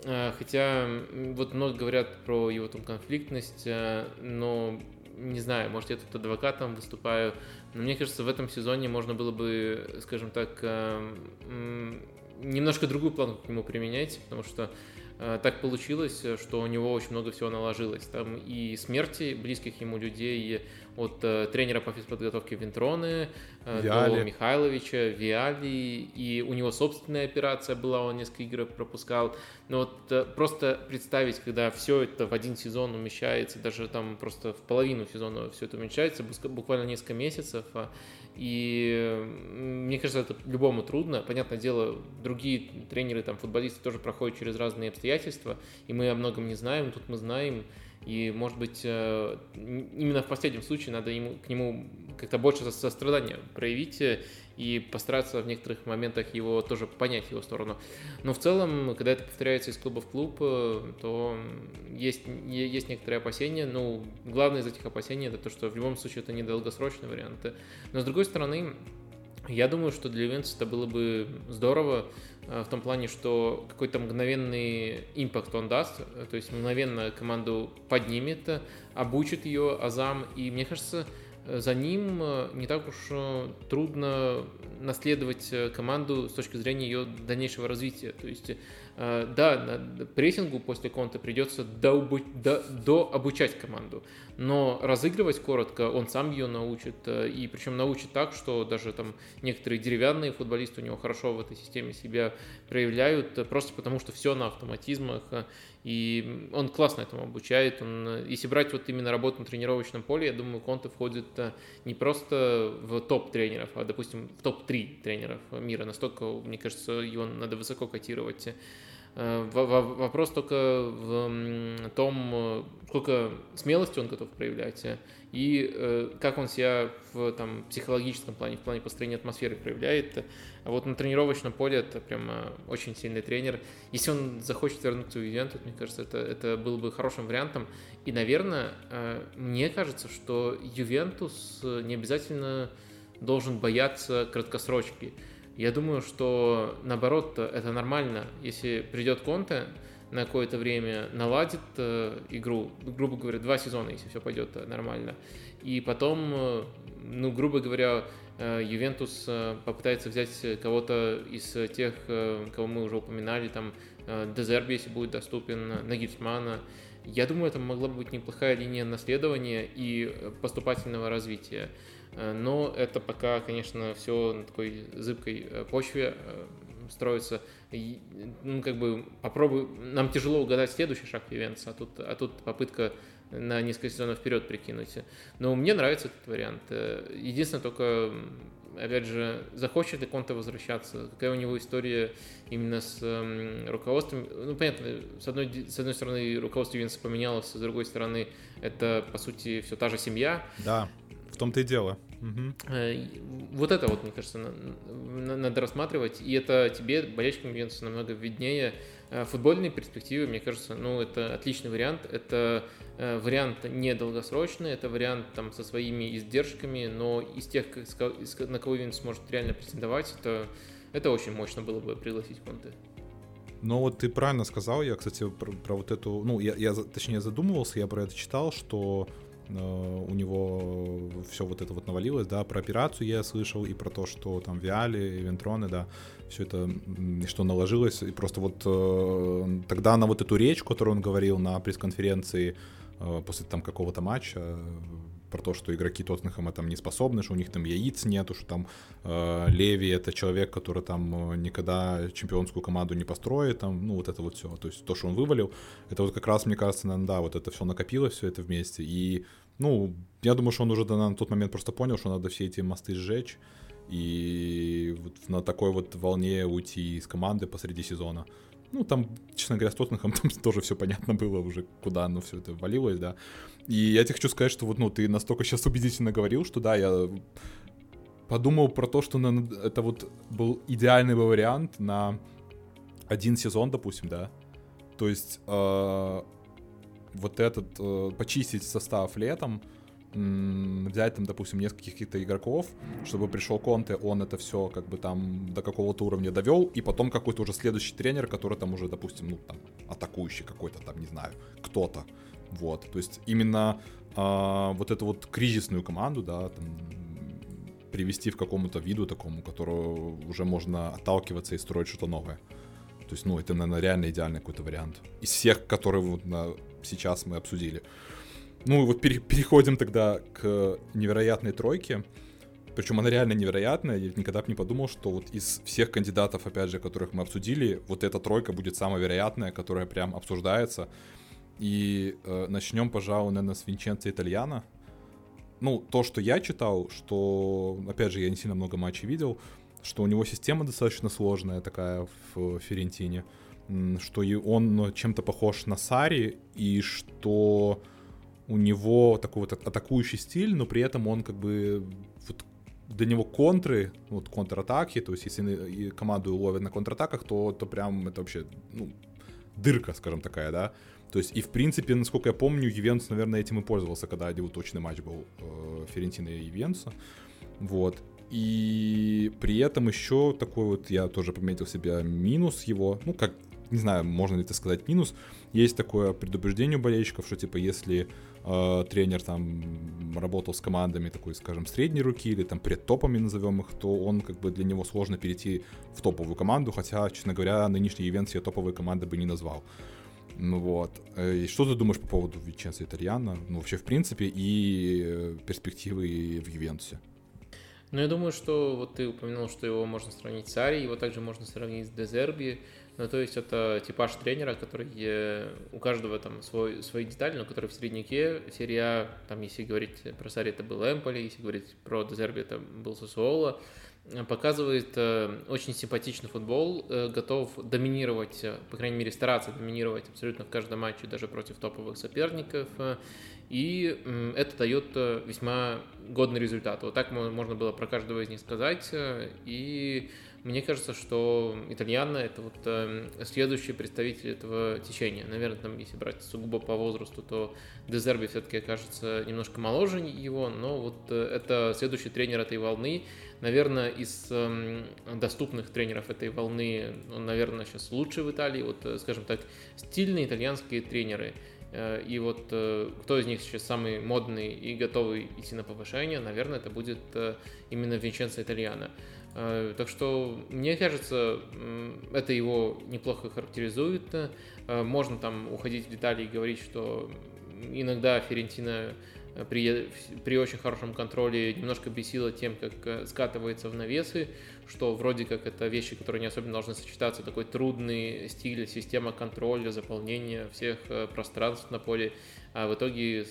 Э, хотя вот много говорят про его там конфликтность, э, но не знаю, может, я тут адвокатом выступаю, но мне кажется, в этом сезоне можно было бы, скажем так, э, немножко другую планку к нему применять, потому что так получилось, что у него очень много всего наложилось. Там и смерти близких ему людей, от э, тренера по физподготовке Винтроны э, до Михайловича, Виали, и у него собственная операция была, он несколько игр пропускал. Но вот э, просто представить, когда все это в один сезон умещается, даже там просто в половину сезона все это умещается, буквально несколько месяцев, а, и мне кажется, это любому трудно. Понятное дело, другие тренеры, там, футболисты тоже проходят через разные обстоятельства, и мы о многом не знаем, тут мы знаем, и, может быть, э, именно в последнем случае надо ему, к нему как-то больше сострадания проявить э, и постараться в некоторых моментах его тоже понять, его сторону. Но в целом, когда это повторяется из клуба в клуб, э, то есть, есть некоторые опасения. Ну, главное из этих опасений это то, что в любом случае это недолгосрочный вариант. Но с другой стороны, я думаю, что для Ювентуса это было бы здорово, в том плане, что какой-то мгновенный импакт он даст, э, то есть мгновенно команду поднимет, обучит ее азам, и мне кажется, э, за ним не так уж трудно наследовать команду с точки зрения ее дальнейшего развития. То есть Э, да, прессингу после конта придется дообу... до... дообучать команду, но разыгрывать коротко он сам ее научит, э, и причем научит так, что даже там некоторые деревянные футболисты у него хорошо в этой системе себя проявляют, э, просто потому что все на автоматизмах, и он классно этому обучает. Он, если брать вот именно работу на тренировочном поле, я думаю, Конте входит не просто в топ тренеров, а, допустим, в топ-3 тренеров мира. Настолько, мне кажется, его надо высоко котировать. Э, вопрос только в том, сколько смелости он готов проявлять э, и э, как он себя в там, психологическом плане, в плане построения атмосферы проявляет. А вот на тренировочном поле это прям очень сильный тренер. Если он захочет вернуться в Ювентус, мне кажется, это, это было бы хорошим вариантом. И, наверное, мне кажется, что Ювентус не обязательно должен бояться краткосрочки. Я думаю, что наоборот, это нормально, если придет Конте на какое-то время, наладит э, игру, грубо говоря, два сезона, если все пойдет нормально. И потом, э, ну, грубо говоря, э, Ювентус э, попытается взять кого-то из тех, э, кого мы уже упоминали, там, э, Дезерби, если будет доступен, Нагитсмана. Я думаю, это могла бы быть неплохая линия наследования и поступательного развития. Э, но это пока, конечно, все на такой зыбкой э, почве э, строится. Ну, как бы попробуй... Нам тяжело угадать следующий шаг Ювентуса, а тут, а тут попытка на несколько сезонов вперед прикинуть. Но мне нравится этот вариант. Единственное, только, опять же, захочет ли Конте возвращаться, какая у него история именно с руководством. Ну, понятно, с одной, с одной стороны, руководство Ювентуса поменялось, с другой стороны, это, по сути, все та же семья. Да, в том-то и дело. Угу. Вот это вот, мне кажется, надо рассматривать. И это тебе, болельщикам Ювентуса, намного виднее. Э, футбольные перспективы, мне кажется, ну, это отличный вариант. Это э, вариант не долгосрочный, это вариант там со своими издержками, но из тех, на кого Ювентус может реально претендовать, это, это очень мощно было бы пригласить Конте. Но вот ты правильно сказал, я, кстати, про, про вот эту, ну, я, я точнее задумывался, я про это читал, что у него все вот это вот навалилось, да, про операцию я слышал, и про то, что там Виали, Вентроны, да, все это, что наложилось, и просто вот э, тогда на вот эту речь, которую он говорил на пресс-конференции э, после там какого-то матча, про то, что игроки Тоттенхэма там не способны, что у них там яиц нету, что там э, Леви это человек, который там э, никогда чемпионскую команду не построит, там, ну вот это вот все, то есть то, что он вывалил, это вот как раз, мне кажется, наверное, да, вот это все накопилось, все это вместе, и, ну, я думаю, что он уже на тот момент просто понял, что надо все эти мосты сжечь, и вот на такой вот волне уйти из команды посреди сезона. Ну, там, честно говоря, с Тоттенхэм там тоже все понятно было уже, куда оно все это валилось, да. И я тебе хочу сказать, что вот, ну, ты настолько сейчас убедительно говорил, что да, я подумал про то, что на, это вот был идеальный вариант на один сезон, допустим, да. То есть э, вот этот, э, почистить состав летом, взять там, допустим, нескольких каких-то игроков, чтобы пришел Конте, он это все как бы там до какого-то уровня довел, и потом какой-то уже следующий тренер, который там уже, допустим, ну там атакующий какой-то там, не знаю, кто-то, вот, то есть именно а, вот эту вот кризисную команду, да, там, привести в какому-то виду такому, которого уже можно отталкиваться и строить что-то новое. То есть, ну, это, наверное, реально идеальный какой-то вариант. Из всех, которые вот на, сейчас мы обсудили. Ну, вот пере- переходим тогда к невероятной тройке. Причем она реально невероятная. Я никогда бы не подумал, что вот из всех кандидатов, опять же, которых мы обсудили, вот эта тройка будет самая вероятная, которая прям обсуждается. И э, начнем, пожалуй, наверное, с Винченца Итальяна. Ну, то, что я читал, что, опять же, я не сильно много матчей видел, что у него система достаточно сложная такая в Ферентине, что он чем-то похож на Сари, и что у него такой вот атакующий стиль, но при этом он как бы вот для него контры, вот контратаки, то есть если команду ловят на контратаках, то, то прям это вообще, ну, дырка, скажем такая, да. То есть и в принципе, насколько я помню, Ювентус, наверное, этим и пользовался, когда один точный матч был э, Ферентина и Ювентуса. Вот. И при этом еще такой вот, я тоже пометил себе минус его, ну, как, не знаю, можно ли это сказать минус, есть такое предупреждение у болельщиков, что, типа, если э, тренер там работал с командами такой, скажем, средней руки или там предтопами назовем их, то он как бы для него сложно перейти в топовую команду, хотя, честно говоря, нынешний ивент я топовой команды бы не назвал. Ну вот. Э, и что ты думаешь по поводу Виченца Итальяна? Ну, вообще, в принципе, и э, перспективы в Ювентусе? Ну, я думаю, что вот ты упомянул, что его можно сравнить с Ари, его также можно сравнить с Дезерби. Ну, то есть это типаж тренера, который у каждого там свой, свои детали, но который в среднике. Серия, там, если говорить про Сари, это был Эмполи, если говорить про Дезерби, это был Сосуола показывает э, очень симпатичный футбол, э, готов доминировать, э, по крайней мере, стараться доминировать абсолютно в каждом матче, даже против топовых соперников. И это дает весьма годный результат. Вот так можно было про каждого из них сказать. И мне кажется, что итальяна это вот э, следующий представитель этого течения. Наверное, там, если брать сугубо по возрасту, то Дезерби все-таки окажется немножко моложе его, но вот э, это следующий тренер этой волны. Наверное, из э, доступных тренеров этой волны, он, наверное, сейчас лучший в Италии. Вот, э, скажем так, стильные итальянские тренеры. Э, и вот кто из них сейчас самый модный и готовый идти на повышение, наверное, это будет именно Винченцо Итальяно. Э, так что, мне кажется, это его неплохо характеризует. Э, можно там уходить в детали и говорить, что иногда Ферентина э, при, при очень хорошем контроле немножко бесила тем, как скатывается в навесы, что вроде как это вещи, которые не особенно должны сочетаться, такой трудный стиль, система контроля, заполнения всех пространств на поле, а в итоге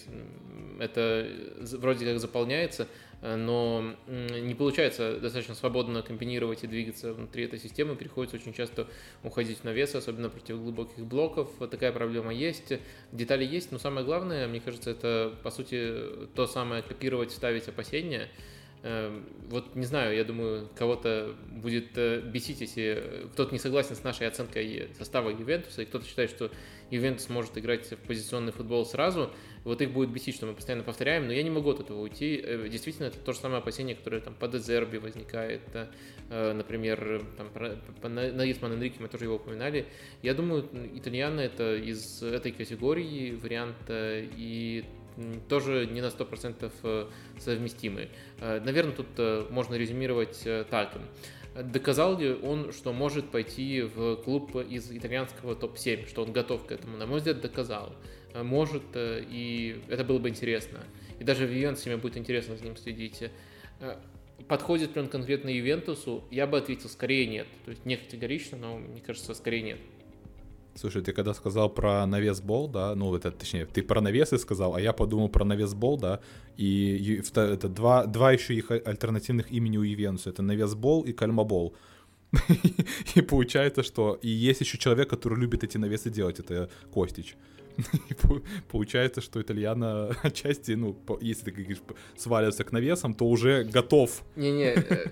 это вроде как заполняется, но не получается достаточно свободно комбинировать и двигаться внутри этой системы, приходится очень часто уходить на вес, особенно против глубоких блоков. Такая проблема есть, детали есть, но самое главное, мне кажется, это, по сути, то самое копировать, ставить опасения, Эм, вот не знаю, я думаю, кого-то будет э, бесить, если кто-то не согласен с нашей оценкой состава Ювентуса, и кто-то считает, что Ювентус может играть в позиционный футбол сразу, вот их будет бесить, что мы постоянно повторяем, но я не могу от этого уйти. Э, действительно, это то же самое опасение, которое там по Дезерби возникает, э, например, там, по Наисман Энрике, мы тоже его упоминали. Я думаю, итальяно это из этой категории варианта, и тоже не на 100% э, совместимы. Наверное, тут можно резюмировать так. Доказал ли он, что может пойти в клуб из итальянского топ-7, что он готов к этому? На мой взгляд, доказал. Может, и это было бы интересно. И даже в Ювентусе будет интересно за ним следить. Подходит ли он конкретно Ювентусу? Я бы ответил, скорее нет. То есть не категорично, но мне кажется, скорее нет. Слушай, ты когда сказал про навес бол, да, ну это точнее, ты про навесы сказал, а я подумал про навес бол, да, и это два, два еще их альтернативных имени у Ювенуса, это навес бол и кальмабол. И получается, что и есть еще человек, который любит эти навесы делать, это Костич. И получается, что итальяна отчасти, ну, если ты говоришь, свалится к навесам, то уже готов. Не-не, э,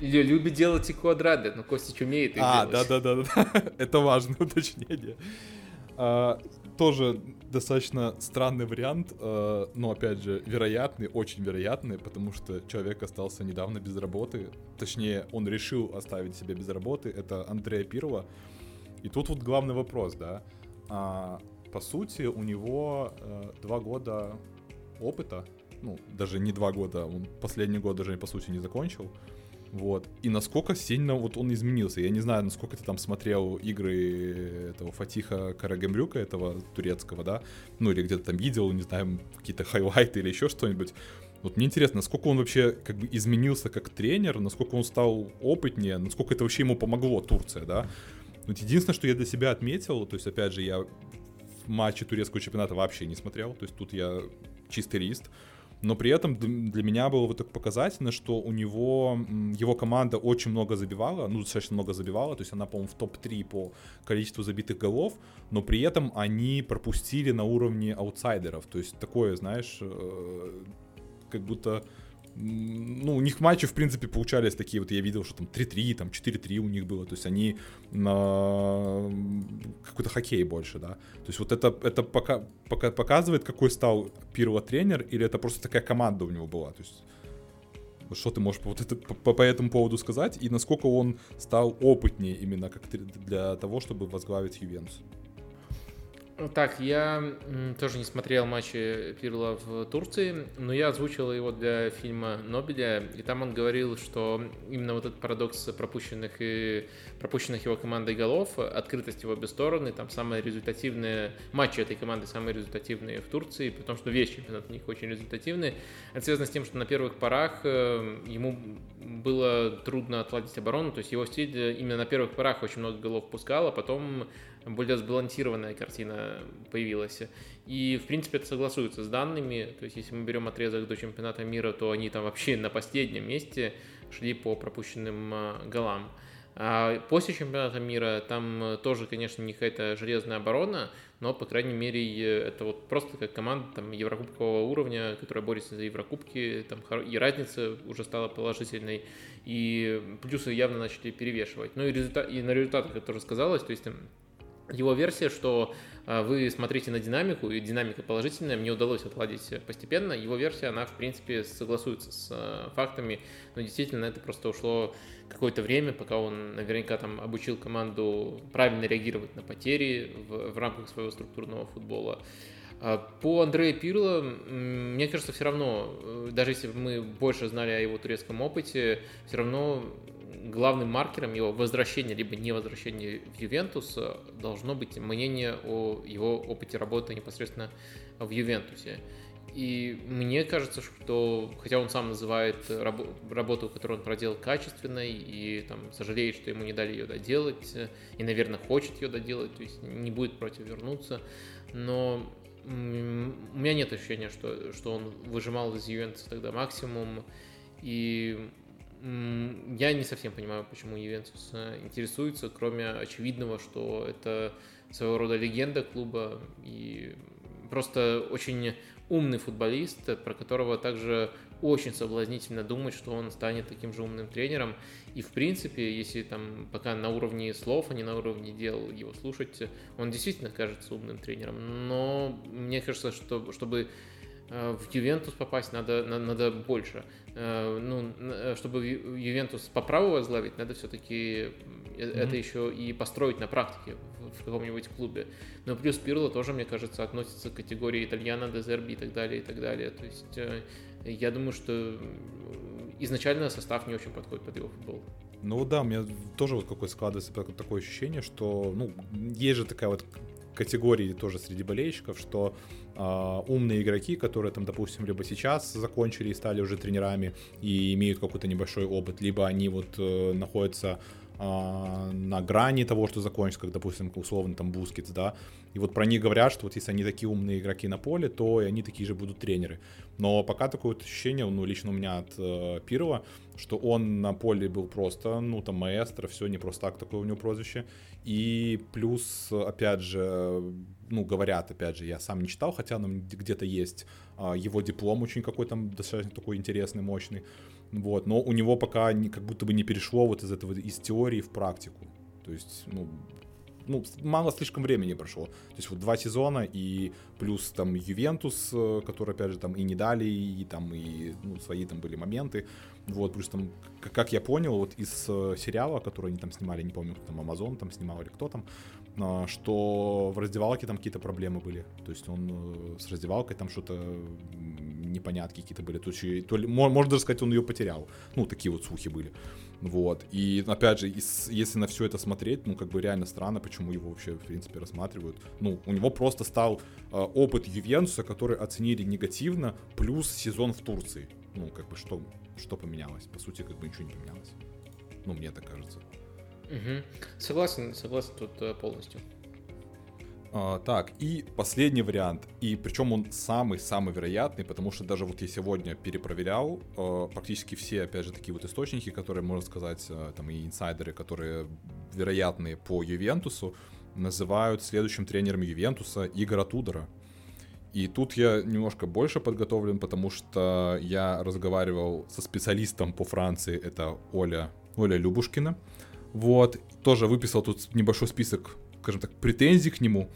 любит делать и квадраты, но Костич умеет их а, делать. А, да-да-да, это важное уточнение. А, тоже достаточно странный вариант, а, но опять же вероятный, очень вероятный, потому что человек остался недавно без работы, точнее он решил оставить себя без работы, это Андрея Пирова. И тут вот главный вопрос, да, а, по сути у него а, два года опыта, ну даже не два года, он последний год даже по сути не закончил, вот. И насколько сильно вот он изменился. Я не знаю, насколько ты там смотрел игры этого Фатиха Карагемрюка, этого турецкого, да? Ну, или где-то там видел, не знаю, какие-то хайлайты или еще что-нибудь. Вот мне интересно, насколько он вообще как бы изменился как тренер, насколько он стал опытнее, насколько это вообще ему помогло, Турция, да? Вот единственное, что я для себя отметил, то есть, опять же, я матчи турецкого чемпионата вообще не смотрел, то есть тут я чистый лист. Но при этом для меня было вот так показательно, что у него, его команда очень много забивала, ну, достаточно много забивала, то есть она, по-моему, в топ-3 по количеству забитых голов, но при этом они пропустили на уровне аутсайдеров, то есть такое, знаешь, э, как будто ну, у них матчи, в принципе, получались такие, вот я видел, что там 3-3, там 4-3 у них было, то есть они на какой-то хоккей больше, да. То есть вот это, это пока, пока показывает, какой стал Пирло тренер, или это просто такая команда у него была, то есть что ты можешь вот это, по, по этому поводу сказать, и насколько он стал опытнее именно как для того, чтобы возглавить Ювентус? Так, я тоже не смотрел матчи Пирла в Турции, но я озвучил его для фильма Нобеля, и там он говорил, что именно вот этот парадокс пропущенных и пропущенных его командой голов, открытость в обе стороны, там самые результативные матчи этой команды самые результативные в Турции, потому что весь чемпионат у них очень результативный. Это связано с тем, что на первых порах э, ему было трудно отладить оборону, то есть его стиль именно на первых порах очень много голов пускал, а потом более сбалансированная картина появилась. И, в принципе, это согласуется с данными. То есть, если мы берем отрезок до чемпионата мира, то они там вообще на последнем месте шли по пропущенным а, голам. А после чемпионата мира там тоже, конечно, не какая-то железная оборона, но, по крайней мере, это вот просто как команда там, еврокубкового уровня, которая борется за еврокубки, там, и разница уже стала положительной, и плюсы явно начали перевешивать. Ну и, результат, и на результатах это тоже сказалось, то есть там его версия, что а, вы смотрите на динамику, и динамика положительная, мне удалось отладить постепенно. Его версия, она, в принципе, согласуется с а, фактами, но действительно это просто ушло какое-то время, пока он наверняка там обучил команду правильно реагировать на потери в, в рамках своего структурного футбола. А, по Андрею Пирло, мне кажется, все равно, э, даже если мы больше знали о его турецком опыте, все равно главным маркером его возвращения либо невозвращения в Ювентус э, должно быть мнение о его опыте работы непосредственно в Ювентусе. И мне кажется, что, хотя он сам называет раб- работу, которую он проделал качественной, и там сожалеет, что ему не дали ее доделать, и, наверное, хочет ее доделать, то есть не будет против вернуться, но у меня нет ощущения, что, что он выжимал из Ювентуса тогда максимум, и я не совсем понимаю, почему Ювентус э, интересуется, кроме очевидного, что это своего рода легенда клуба и просто очень умный футболист, про которого также очень соблазнительно думать, что он станет таким же умным тренером. И в принципе, если там пока на уровне слов, а не на уровне дел его слушать, он действительно кажется умным тренером. Но мне кажется, что чтобы э, в Ювентус попасть надо, надо больше. Э, ну, э, чтобы Ювентус по праву возглавить, надо все-таки mm-hmm. это еще и построить на практике в, в каком-нибудь клубе. Но плюс Пирло тоже, мне кажется, относится к категории итальяна, дезерби и так далее, и так далее. То есть я думаю, что изначально состав не очень подходит под его футбол. Ну да, у меня тоже вот какое складывается такое ощущение, что, ну, есть же такая вот категории тоже среди болельщиков, что э, умные игроки, которые там, допустим, либо сейчас закончили и стали уже тренерами и имеют какой-то небольшой опыт, либо они вот э, находятся э, на грани того, что закончится, как, допустим, условно там Бускетс, да, и вот про них говорят, что вот если они такие умные игроки на поле, то и они такие же будут тренеры. Но пока такое вот ощущение, ну, лично у меня от э, Пирло, что он на поле был просто, ну, там, маэстро, все не просто так такое у него прозвище. И плюс, опять же, ну, говорят, опять же, я сам не читал, хотя там где-то есть а, его диплом очень какой там достаточно такой интересный, мощный. Вот, но у него пока не, как будто бы не перешло вот из этого, из теории в практику. То есть, ну, ну, мало слишком времени прошло. То есть вот два сезона и плюс там Ювентус, э, который, опять же, там и не дали, и там и ну, свои там были моменты. Вот, плюс там, как я понял, вот из э, сериала, который они там снимали, не помню, там Amazon там снимал или кто там, а, что в раздевалке там какие-то проблемы были. То есть он э, с раздевалкой там что-то непонятки какие-то были. То, есть, то ли, можно даже сказать, он ее потерял. Ну, такие вот слухи были. Вот. И, опять же, если на все это смотреть, ну, как бы реально странно, почему его вообще, в принципе, рассматривают. Ну, у него просто стал э, опыт Ювентуса, который оценили негативно, плюс сезон в Турции. Ну, как бы, что, что поменялось? По сути, как бы ничего не поменялось. Ну, мне так кажется. Угу. Согласен, согласен тут э, полностью. А, так, и последний вариант, и причем он самый-самый вероятный, потому что даже вот я сегодня перепроверял, э, практически все, опять же, такие вот источники, которые, можно сказать, э, там и инсайдеры, которые вероятные по Ювентусу, называют следующим тренером Ювентуса Игора Тудора. И тут я немножко больше подготовлен, потому что я разговаривал со специалистом по Франции, это Оля, Оля Любушкина. Вот, тоже выписал тут небольшой список скажем так, претензий к нему.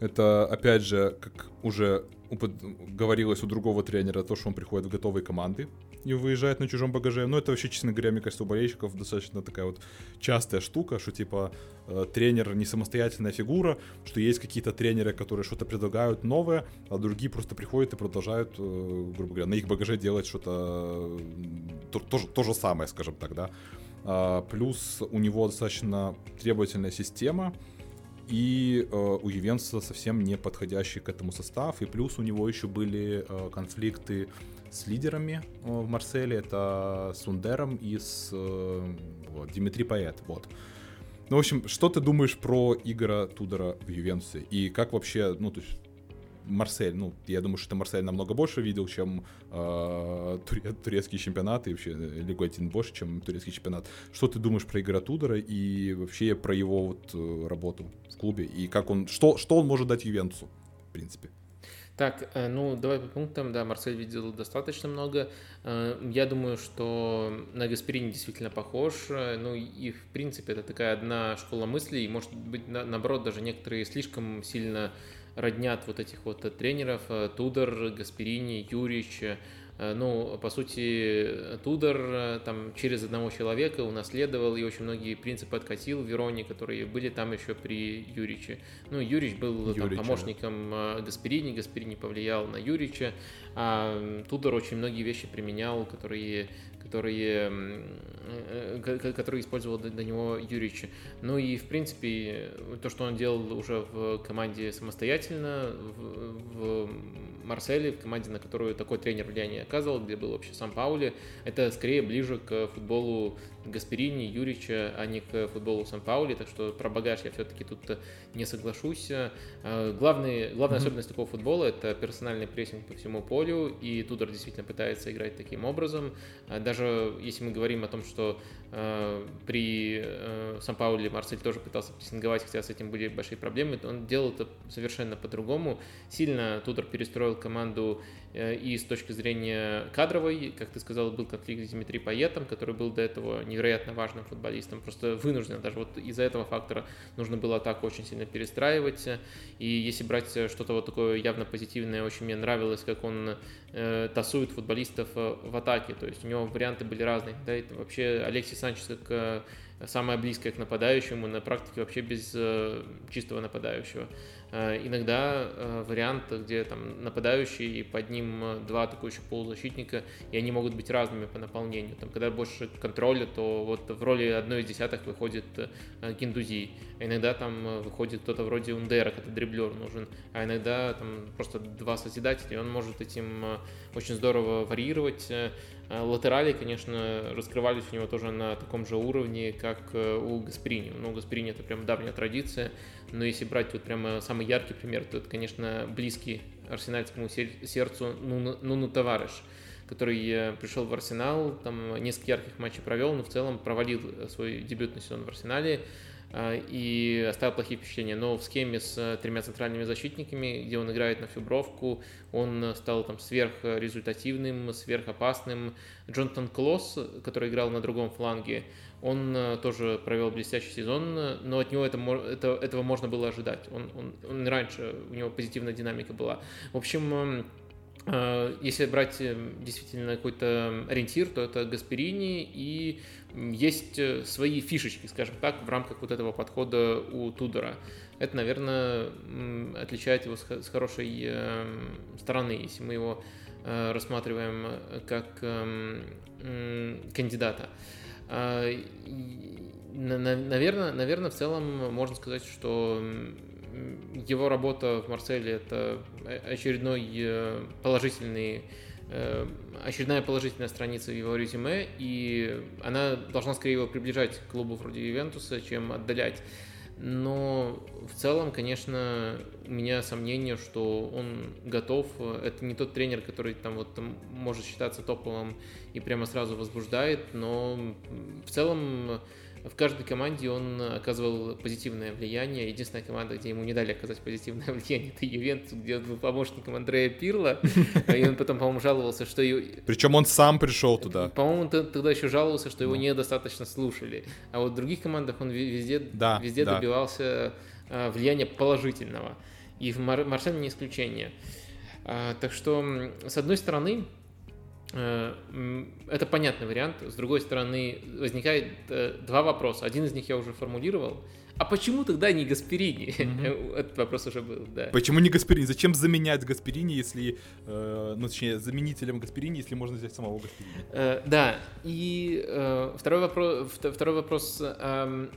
Это, опять же, как уже говорилось у другого тренера, то, что он приходит в готовые команды и выезжает на чужом багаже. Но это вообще, честно говоря, мне кажется, у болельщиков достаточно такая вот частая штука, что типа э, тренер не самостоятельная фигура, что есть какие-то тренеры, которые что-то предлагают новое, а другие просто приходят и продолжают, э, грубо говоря, на их багаже делать что-то то, то, то же самое, скажем так, да. А, плюс у него достаточно требовательная система, и э, у Ювенца совсем не подходящий к этому состав, и плюс у него еще были э, конфликты с лидерами э, в Марселе, это с Ундером и с э, вот, Димитри Паэт, вот. Ну, в общем, что ты думаешь про Игора Тудора в Ювенце? И как вообще, ну, то есть, Марсель, ну, я думаю, что ты Марсель намного больше видел, чем э, турецкий чемпионат, и вообще э, Лигу 1 больше, чем турецкий чемпионат. Что ты думаешь про Игора Тудора и вообще про его вот э, работу в клубе, и как он, что, что он может дать Ювентусу, в принципе? Так, э, ну давай по пунктам. Да, Марсель видел достаточно много. Я думаю, что на Гасперини действительно похож. Ну и в принципе это такая одна школа мыслей. И может быть наоборот даже некоторые слишком сильно роднят вот этих вот тренеров, э, Тудор, Гасперини, Юрич, э, ну, по сути, Тудор э, там через одного человека унаследовал и очень многие принципы откатил Вероне, которые были там еще при Юриче. Ну, Юрич был там, помощником Гасперини, Гасперини повлиял на Юрича, Тудор очень многие вещи применял, которые которые, э, которые использовал до него Юрич. Ну и, в принципе, то, что он делал уже в команде самостоятельно, в, в Марселе, в команде, на которую такой тренер влияние оказывал, где был вообще сам Паули, это скорее ближе к футболу Гасперини, Юрича, а не к футболу Сан-Паули, так что про багаж я все-таки тут не соглашусь. А, главный, главная mm-hmm. особенность такого футбола – это персональный прессинг по всему полю, и Тудор действительно пытается играть таким образом. А, даже если мы говорим о том, что э, при э, Сан-Пауле Марсель тоже пытался прессинговать, хотя с этим были большие проблемы, он делал это совершенно по-другому. Сильно Тудор перестроил команду и с точки зрения кадровой, как ты сказал, был конфликт с Дмитрием Паетом, который был до этого невероятно важным футболистом, просто вынужден, даже вот из-за этого фактора нужно было атаку очень сильно перестраивать, и если брать что-то вот такое явно позитивное, очень мне нравилось, как он э, тасует футболистов в атаке, то есть у него варианты были разные, да, это вообще Алексей Санчес как самое близкое к нападающему, на практике вообще без э, чистого нападающего. Э, иногда э, вариант, где там нападающий и под ним два атакующих полузащитника, и они могут быть разными по наполнению. Там, когда больше контроля, то вот в роли одной из десятых выходит Гиндузи, а иногда там выходит кто-то вроде Ундера, когда дриблер нужен, а иногда там просто два созидателя, и он может этим очень здорово варьировать, латерали, конечно, раскрывались у него тоже на таком же уровне, как э, у Гасприни. Ну, Гасприни это прям давняя традиция, но если брать вот прямо самый яркий пример, то это, конечно, близкий арсенальскому сердцу Нуну, Нуну Таварыш, который э, пришел в Арсенал, там несколько ярких матчей провел, но в целом провалил свой дебютный сезон в Арсенале. А, и оставил плохие впечатления. Но в схеме с э, тремя центральными защитниками, где он играет на фибровку, он стал там сверхрезультативным, сверхопасным. Джонатан Клосс, который играл на другом фланге, он э, тоже провел блестящий сезон, но от него это, это, этого можно было ожидать. Он, он, он раньше, у него позитивная динамика была. В общем, э, если брать действительно какой-то ориентир, то это Гасперини и есть э, свои фишечки, скажем так, в рамках вот этого подхода у Тудора. Это, наверное, отличает его с хорошей эм, стороны, если мы его э, рассматриваем как эм, кандидата. А, наверное, наверное, в целом можно сказать, что его работа в Марселе это очередной э, положительный Э, очередная положительная страница в его резюме, и она должна скорее его приближать к клубу вроде Ювентуса, чем отдалять. Но в целом, конечно, у меня сомнение, что он готов. Это не тот тренер, который там вот там может считаться топовым и прямо сразу возбуждает, но в целом в каждой команде он оказывал позитивное влияние. Единственная команда, где ему не дали оказать позитивное влияние, это Ювентус, где он был помощником Андрея Пирла, и он потом, по-моему, жаловался, что... Причем он сам пришел туда. По-моему, тогда еще жаловался, что его ну. недостаточно слушали. А вот в других командах он везде, да, везде да. добивался а, влияния положительного. И в Марселе не исключение. А, так что, с одной стороны, это понятный вариант. С другой стороны, возникает э, два вопроса. Один из них я уже формулировал. А почему тогда не Гасперини? Mm-hmm. Этот вопрос уже был, да. Почему не Гасперини? Зачем заменять Гасперини, если, э, ну, точнее, заменителем Гасперини, если можно взять самого Гасперини? Э, да, и э, второй вопрос, второй вопрос. Э,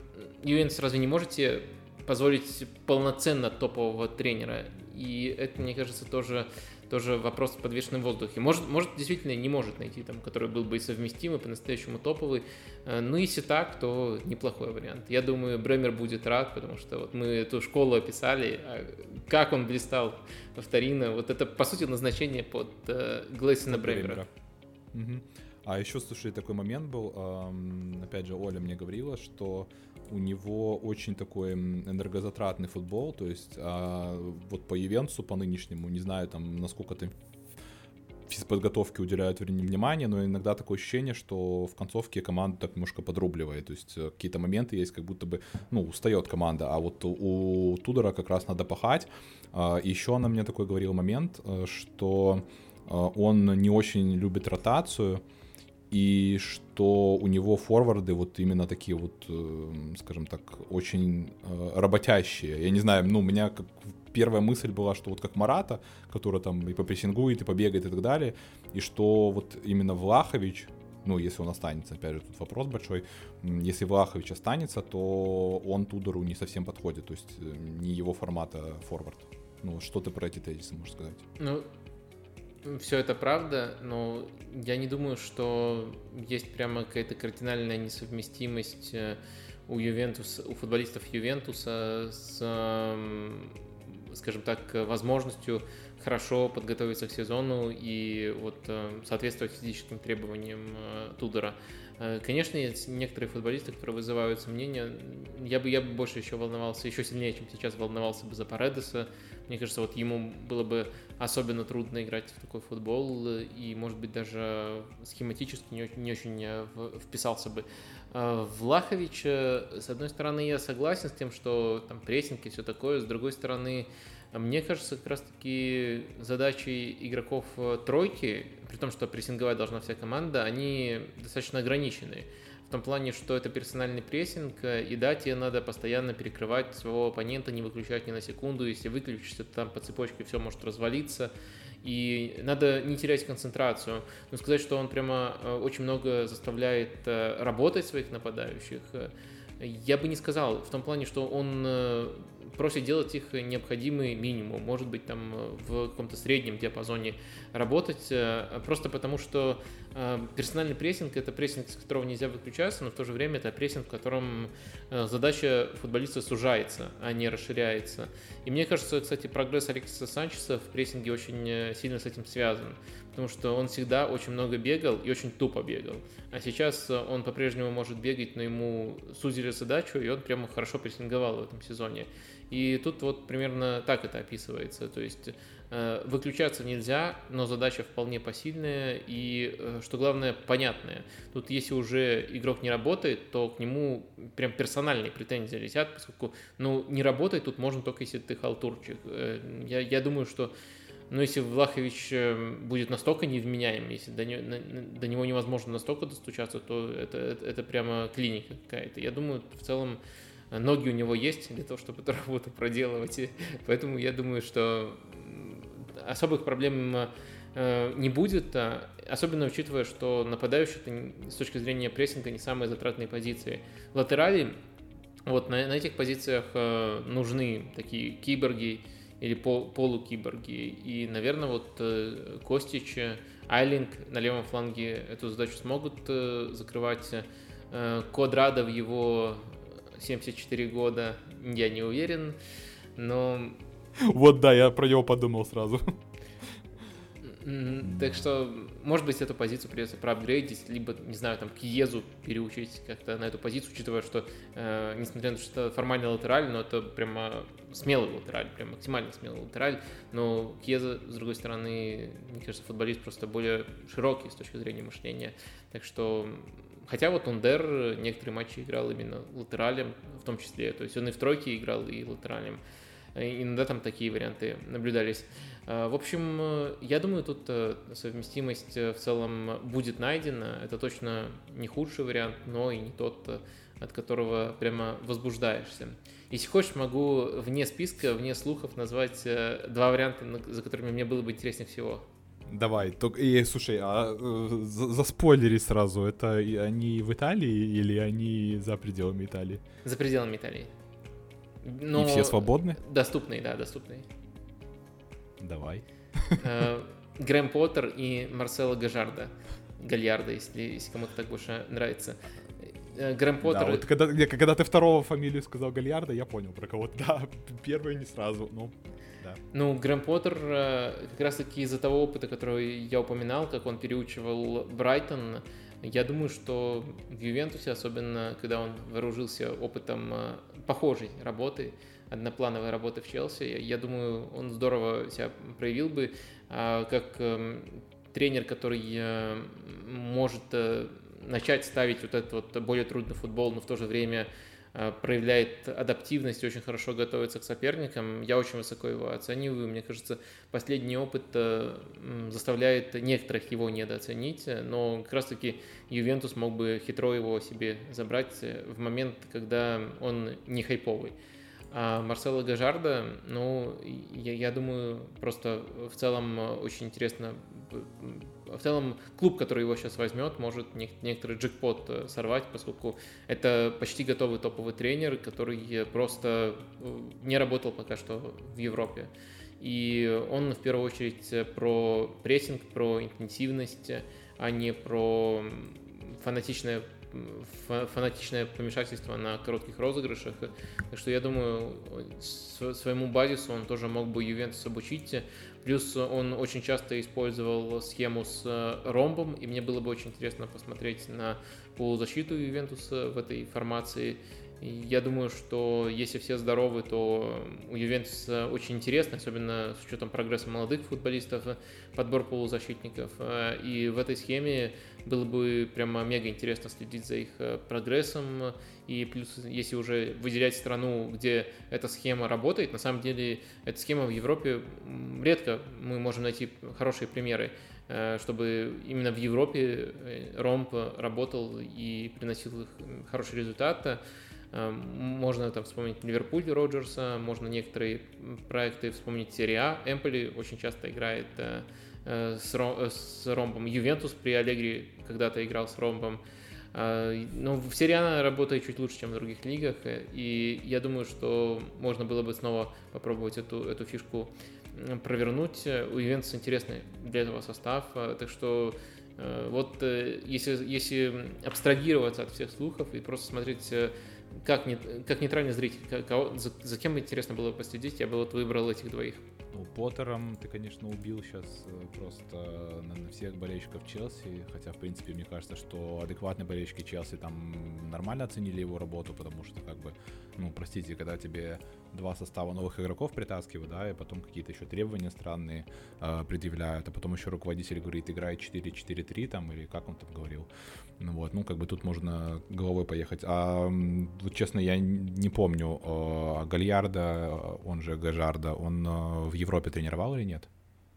Ювентус разве не можете позволить полноценно топового тренера? И это, мне кажется, тоже тоже вопрос в подвешенном воздухе. Может, может, действительно не может найти там, который был бы и совместимый, по-настоящему топовый. Э, ну, если так, то неплохой вариант. Я думаю, Бремер будет рад, потому что вот мы эту школу описали, а как он блистал во Торино. Вот это, по сути, назначение под э, Глейсона Бремера. Угу. А еще, слушай, такой момент был, эм, опять же, Оля мне говорила, что у него очень такой энергозатратный футбол, то есть а, вот по Ивенцу, по нынешнему, не знаю там, насколько там физподготовке уделяют внимание, но иногда такое ощущение, что в концовке команда так немножко подрубливает, то есть э, какие-то моменты есть, как будто бы, ну, устает команда, а вот у Тудора как раз надо пахать. А, еще она мне такой говорил момент, э, что э, он не очень любит ротацию, и что у него форварды вот именно такие вот, э, скажем так, очень э, работящие. Я не знаю, ну, у меня как первая мысль была, что вот как Марата, который там и попрессингует, и побегает и так далее, и что вот именно Влахович, ну, если он останется, опять же, тут вопрос большой, если Влахович останется, то он Тудору не совсем подходит, то есть э, не его формата форвард. Ну, что ты про эти тезисы можешь сказать? Ну, все это правда, но я не думаю, что есть прямо какая-то кардинальная несовместимость э, у Ювентуса, у футболистов Ювентуса с, скажем так, возможностью хорошо подготовиться к сезону и вот э, соответствовать физическим требованиям э, Тудора. Конечно, есть некоторые футболисты, которые вызывают сомнения. Я бы, я бы больше еще волновался, еще сильнее, чем сейчас волновался бы за Паредеса, Мне кажется, вот ему было бы особенно трудно играть в такой футбол, и, может быть, даже схематически не, не очень э, вписался бы. А Влахович, с одной стороны, я согласен с тем, что там прессинг и все такое, с другой стороны, мне кажется, как раз-таки задачи игроков э, тройки, при том, что прессинговать должна вся команда, они достаточно ограничены. В том плане, что это персональный прессинг, э, и да, тебе надо постоянно перекрывать своего оппонента, не выключать ни на секунду. Если выключишься, то там по цепочке все может развалиться. И надо не терять концентрацию. Но сказать, что он прямо э, очень много заставляет работать своих нападающих, я бы не сказал. В том плане, что он просит делать их необходимый минимум, может быть, там э, в каком-то среднем диапазоне работать, э, просто потому что э, персональный прессинг – это прессинг, с которого нельзя выключаться, но в то же время это прессинг, в котором задача футболиста сужается, а не расширяется. И мне кажется, кстати, прогресс Алексиса Санчеса в прессинге очень сильно с этим связан, потому что он всегда очень много бегал и очень тупо бегал. А сейчас он по-прежнему может бегать, но ему сузили задачу, и он прямо хорошо прессинговал в этом сезоне. И тут вот примерно так это описывается. То есть э, выключаться нельзя, но задача вполне посильная и, э, что главное, понятная. Тут если уже игрок не работает, то к нему прям персональные претензии летят, поскольку, ну, не работает тут можно только если ты халтурчик. Э, я, я думаю, что но если Влахович будет настолько невменяем, если до, него, до него невозможно настолько достучаться, то это, это, это прямо клиника какая-то. Я думаю, в целом ноги у него есть для того, чтобы эту работу проделывать. И поэтому я думаю, что особых проблем э, не будет, а особенно учитывая, что нападающий это с точки зрения прессинга не самые затратные позиции. Латерали, вот на, на этих позициях э, нужны такие киборги или пол, полукиборги. И, наверное, вот э, Костич, Айлинг на левом фланге эту задачу смогут закрывать. Квадрада в его 74 года, я не уверен, но... Вот да, я про него подумал сразу. Так что, может быть, эту позицию придется проапгрейдить, либо, не знаю, там, Киезу переучить как-то на эту позицию, учитывая, что, э, несмотря на то, что это формально латераль, но это прямо смелый латераль, прям максимально смелый латераль, но Киеза, с другой стороны, мне кажется, футболист просто более широкий с точки зрения мышления, так что Хотя вот Ундер некоторые матчи играл именно латералем, в том числе. То есть он и в тройке играл, и латералем. Иногда там такие варианты наблюдались. А, в общем, я думаю, тут э, совместимость э, в целом будет найдена. Это точно не худший вариант, но и не тот, э, от которого прямо возбуждаешься. Если хочешь, могу вне списка, вне слухов назвать два варианта, за которыми мне было бы интереснее всего. Давай, только, и, слушай, а э, за, спойлери сразу, это они в Италии или они за пределами Италии? За пределами Италии. Но... И все свободны? Доступные, да, доступные. Давай. Э, Грэм Поттер и Марсело Гажарда. Гальярда, если, если кому-то так больше нравится. Э, Грэм Поттер... Да, вот когда, когда ты второго фамилию сказал Гальярда, я понял про кого-то. Да, первый не сразу, ну да. Ну, Грэм Поттер э, как раз-таки из-за того опыта, который я упоминал, как он переучивал Брайтон, я думаю, что в Ювентусе, особенно когда он вооружился опытом похожей работы, одноплановой работы в Челси, я думаю, он здорово себя проявил бы а, как эм, тренер, который э, может начать ставить вот этот вот более трудный футбол, но в то же время Э, проявляет адаптивность, очень хорошо готовится к соперникам. Я очень высоко его оцениваю. Мне кажется, последний опыт э, заставляет некоторых его недооценить, но как раз-таки Ювентус мог бы хитро его себе забрать в момент, когда он не хайповый. А Марсело Гажарда, ну, я, я думаю, просто в целом очень интересно в целом клуб, который его сейчас возьмет, может некоторый джекпот э, сорвать, поскольку это почти готовый топовый тренер, который просто э, не работал пока что в Европе. И он в первую очередь про прессинг, про интенсивность, а не про фанатичное фанатичное помешательство на коротких розыгрышах. Так что я думаю, своему базису он тоже мог бы Ювентус обучить. Плюс он очень часто использовал схему с э, ромбом, и мне было бы очень интересно посмотреть на полузащиту Ювентуса в этой формации. Я думаю, что если все здоровы, то у Ювентуса очень интересно, особенно с учетом прогресса молодых футболистов, подбор полузащитников. И в этой схеме было бы прямо мега интересно следить за их э, прогрессом. И плюс, если уже выделять страну, где эта схема работает, на самом деле эта схема в Европе редко мы можем найти хорошие примеры. Э, чтобы именно в Европе э, ромб работал и приносил хороший результат. Можно там вспомнить Ливерпуль Роджерса, можно некоторые проекты вспомнить Серия А. Эмполи очень часто играет с ромбом. Ювентус при Аллегри когда-то играл с ромбом. Но в серии А работает чуть лучше, чем в других лигах, и я думаю, что можно было бы снова попробовать эту, эту фишку провернуть. У Ювентуса интересный для этого состав, э, так что э, вот э, если, если абстрагироваться от всех слухов и просто смотреть как, не, как нейтральный зритель, кого, за, за кем интересно было последить, я бы вот выбрал этих двоих. Ну, Поттером ты, конечно, убил сейчас просто на всех болельщиков Челси, хотя, в принципе, мне кажется, что адекватные болельщики Челси там нормально оценили его работу, потому что, как бы, ну, простите, когда тебе два состава новых игроков притаскивают, да, и потом какие-то еще требования странные э, предъявляют, а потом еще руководитель говорит, играй 4-4-3 там, или как он там говорил. Ну вот, ну как бы тут можно головой поехать. А вот честно, я не помню, э, Гальярда, он же Гажарда, он э, в Европе тренировал или нет?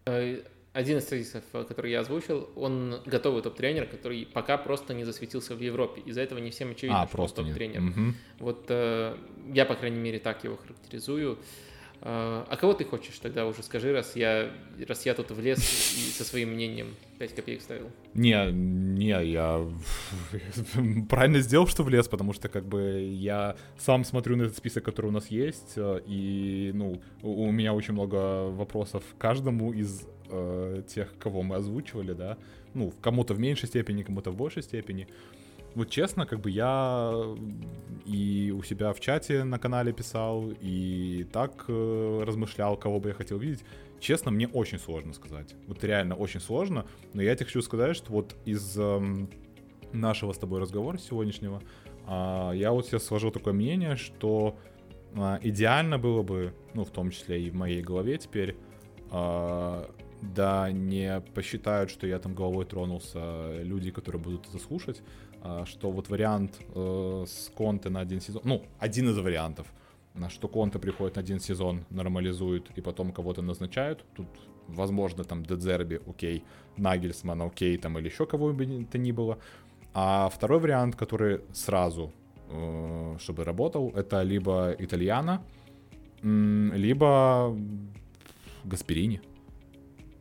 Э, один из тезисов, который я озвучил, он готовый топ-тренер, который пока просто не засветился в Европе. Из-за этого не всем очевидно, а, что просто он топ-тренер. Угу. Вот э, я, по крайней мере, так его характеризую. Э, а кого ты хочешь тогда уже скажи, раз я, раз я тут влез и со своим мнением 5 копеек ставил? Не, не, я правильно сделал, что влез, потому что как бы я сам смотрю на этот список, который у нас есть, э, и ну у меня очень много вопросов к каждому из э, тех, кого мы озвучивали, да, ну, кому-то в меньшей степени, кому-то в большей степени. Вот честно, как бы я и у себя в чате на канале писал, и так э, размышлял, кого бы я хотел видеть. Честно, мне очень сложно сказать. Вот реально очень сложно. Но я тебе хочу сказать, что вот из э, нашего с тобой разговора сегодняшнего, э, я вот сейчас сложил такое мнение, что э, идеально было бы, ну, в том числе и в моей голове теперь, э, да не посчитают, что я там головой тронулся, люди, которые будут это слушать, что вот вариант э, с Конте на один сезон, ну, один из вариантов, что Конте приходит на один сезон, нормализует и потом кого-то назначают, тут возможно там Дедзерби, окей, Нагельсман, окей, там или еще кого бы то ни было. А второй вариант, который сразу, э, чтобы работал, это либо Итальяна, либо Гасперини.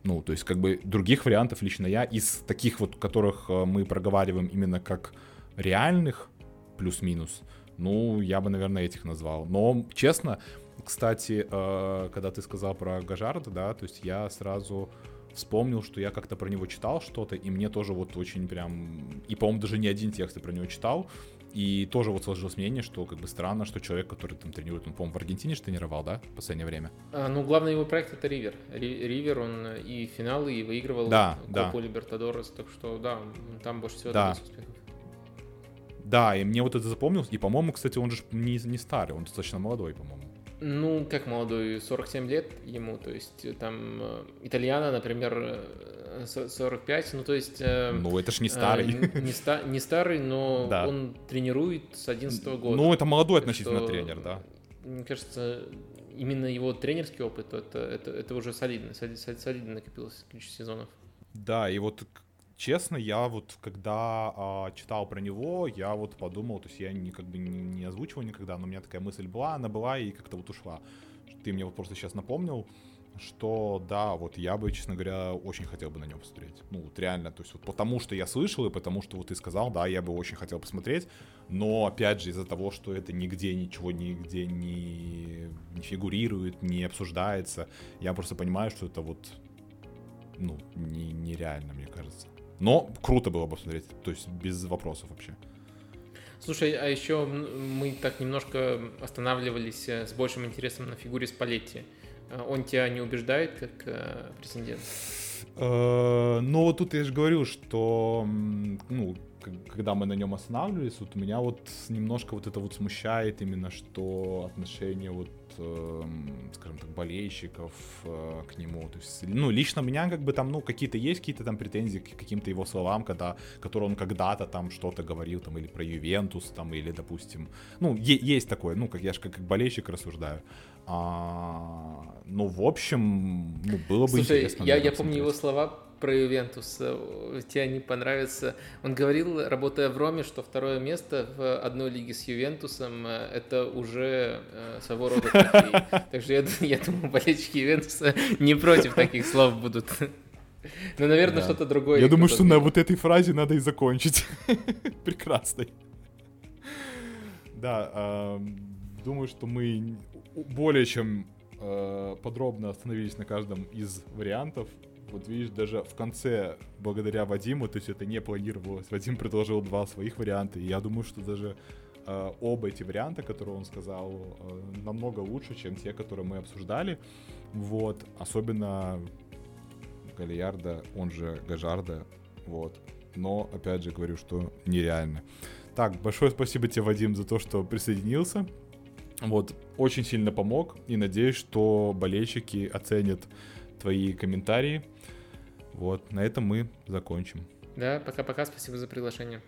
Ну, то есть, как бы других вариантов лично я из таких вот, которых э, мы проговариваем именно как реальных, плюс-минус, ну, я бы, наверное, этих назвал. Но, честно, кстати, э, когда ты сказал про Гажарда, да, то есть я сразу вспомнил, что я как-то про него читал что-то, и мне тоже вот очень прям... И, по-моему, даже не один текст я про него читал, и тоже вот сложилось мнение, что как бы странно, что человек, который там тренирует, он, по-моему, в Аргентине же тренировал, да, в последнее время? А, ну, главный его проект это Ривер. Ривер, он и финалы, и выигрывал да, Копу да. Либертадорес, так что да, там больше всего да. успехов. Да, и мне вот это запомнилось. И, по-моему, кстати, он же не, не старый, он достаточно молодой, по-моему. Ну, как молодой, 47 лет ему, то есть там э, итальяна, например, 45, э, ну то есть... Э, ну это ж не старый. Не, ста, не старый, но да. он тренирует с 11 года. Ну это молодой относительно что, тренер, да. Мне кажется, именно его тренерский опыт, это, это, это уже солидно, солидно накопилось ключ сезонов. Да, и вот честно, я вот когда а, читал про него, я вот подумал, то есть я не, как бы не, не озвучивал никогда, но у меня такая мысль была, она была и как-то вот ушла. Ты мне вот просто сейчас напомнил, что да, вот я бы, честно говоря, очень хотел бы на него посмотреть. Ну, вот реально, то есть вот потому что я слышал и потому что вот ты сказал, да, я бы очень хотел посмотреть, но опять же из-за того, что это нигде ничего нигде не, не фигурирует, не обсуждается, я просто понимаю, что это вот, ну, не, нереально, мне кажется. Но круто было бы посмотреть, то есть без вопросов вообще. Слушай, а еще мы так немножко останавливались э, с большим интересом на фигуре Спалетти. Он тебя не убеждает как э, претендент? Ну, вот тут я же говорю, что, ну, когда мы на нем останавливались, вот меня вот немножко вот это вот смущает именно, что отношение вот, э, скажем так, болельщиков э, к нему. То есть, ну, лично меня как бы там, ну, какие-то есть какие-то там претензии к каким-то его словам, когда, которые он когда-то там что-то говорил, там, или про Ювентус, там, или, допустим, ну, е- есть такое, ну, как я же как, как болельщик рассуждаю. А, ну, в общем, ну, было бы Слушай, интересно. я, я помню его слова про Ювентус. Тебе не понравится. Он говорил, работая в Роме, что второе место в одной лиге с Ювентусом э, это уже э, своего рода трофей. Так что я, я думаю, болельщики Ювентуса не против таких слов будут. Ну, наверное, да. что-то другое. Я думаю, что на вот этой фразе надо и закончить. Прекрасной. Да, думаю, что мы более чем э, подробно остановились на каждом из вариантов. Вот видишь, даже в конце, благодаря Вадиму, то есть это не планировалось, Вадим предложил два своих варианта, и я думаю, что даже э, оба эти варианта, которые он сказал, э, намного лучше, чем те, которые мы обсуждали. Вот, особенно Галиярда, он же Гажарда, вот. Но, опять же, говорю, что нереально. Так, большое спасибо тебе, Вадим, за то, что присоединился. Вот, очень сильно помог, и надеюсь, что болельщики оценят твои комментарии. Вот, на этом мы закончим. Да, пока-пока, спасибо за приглашение.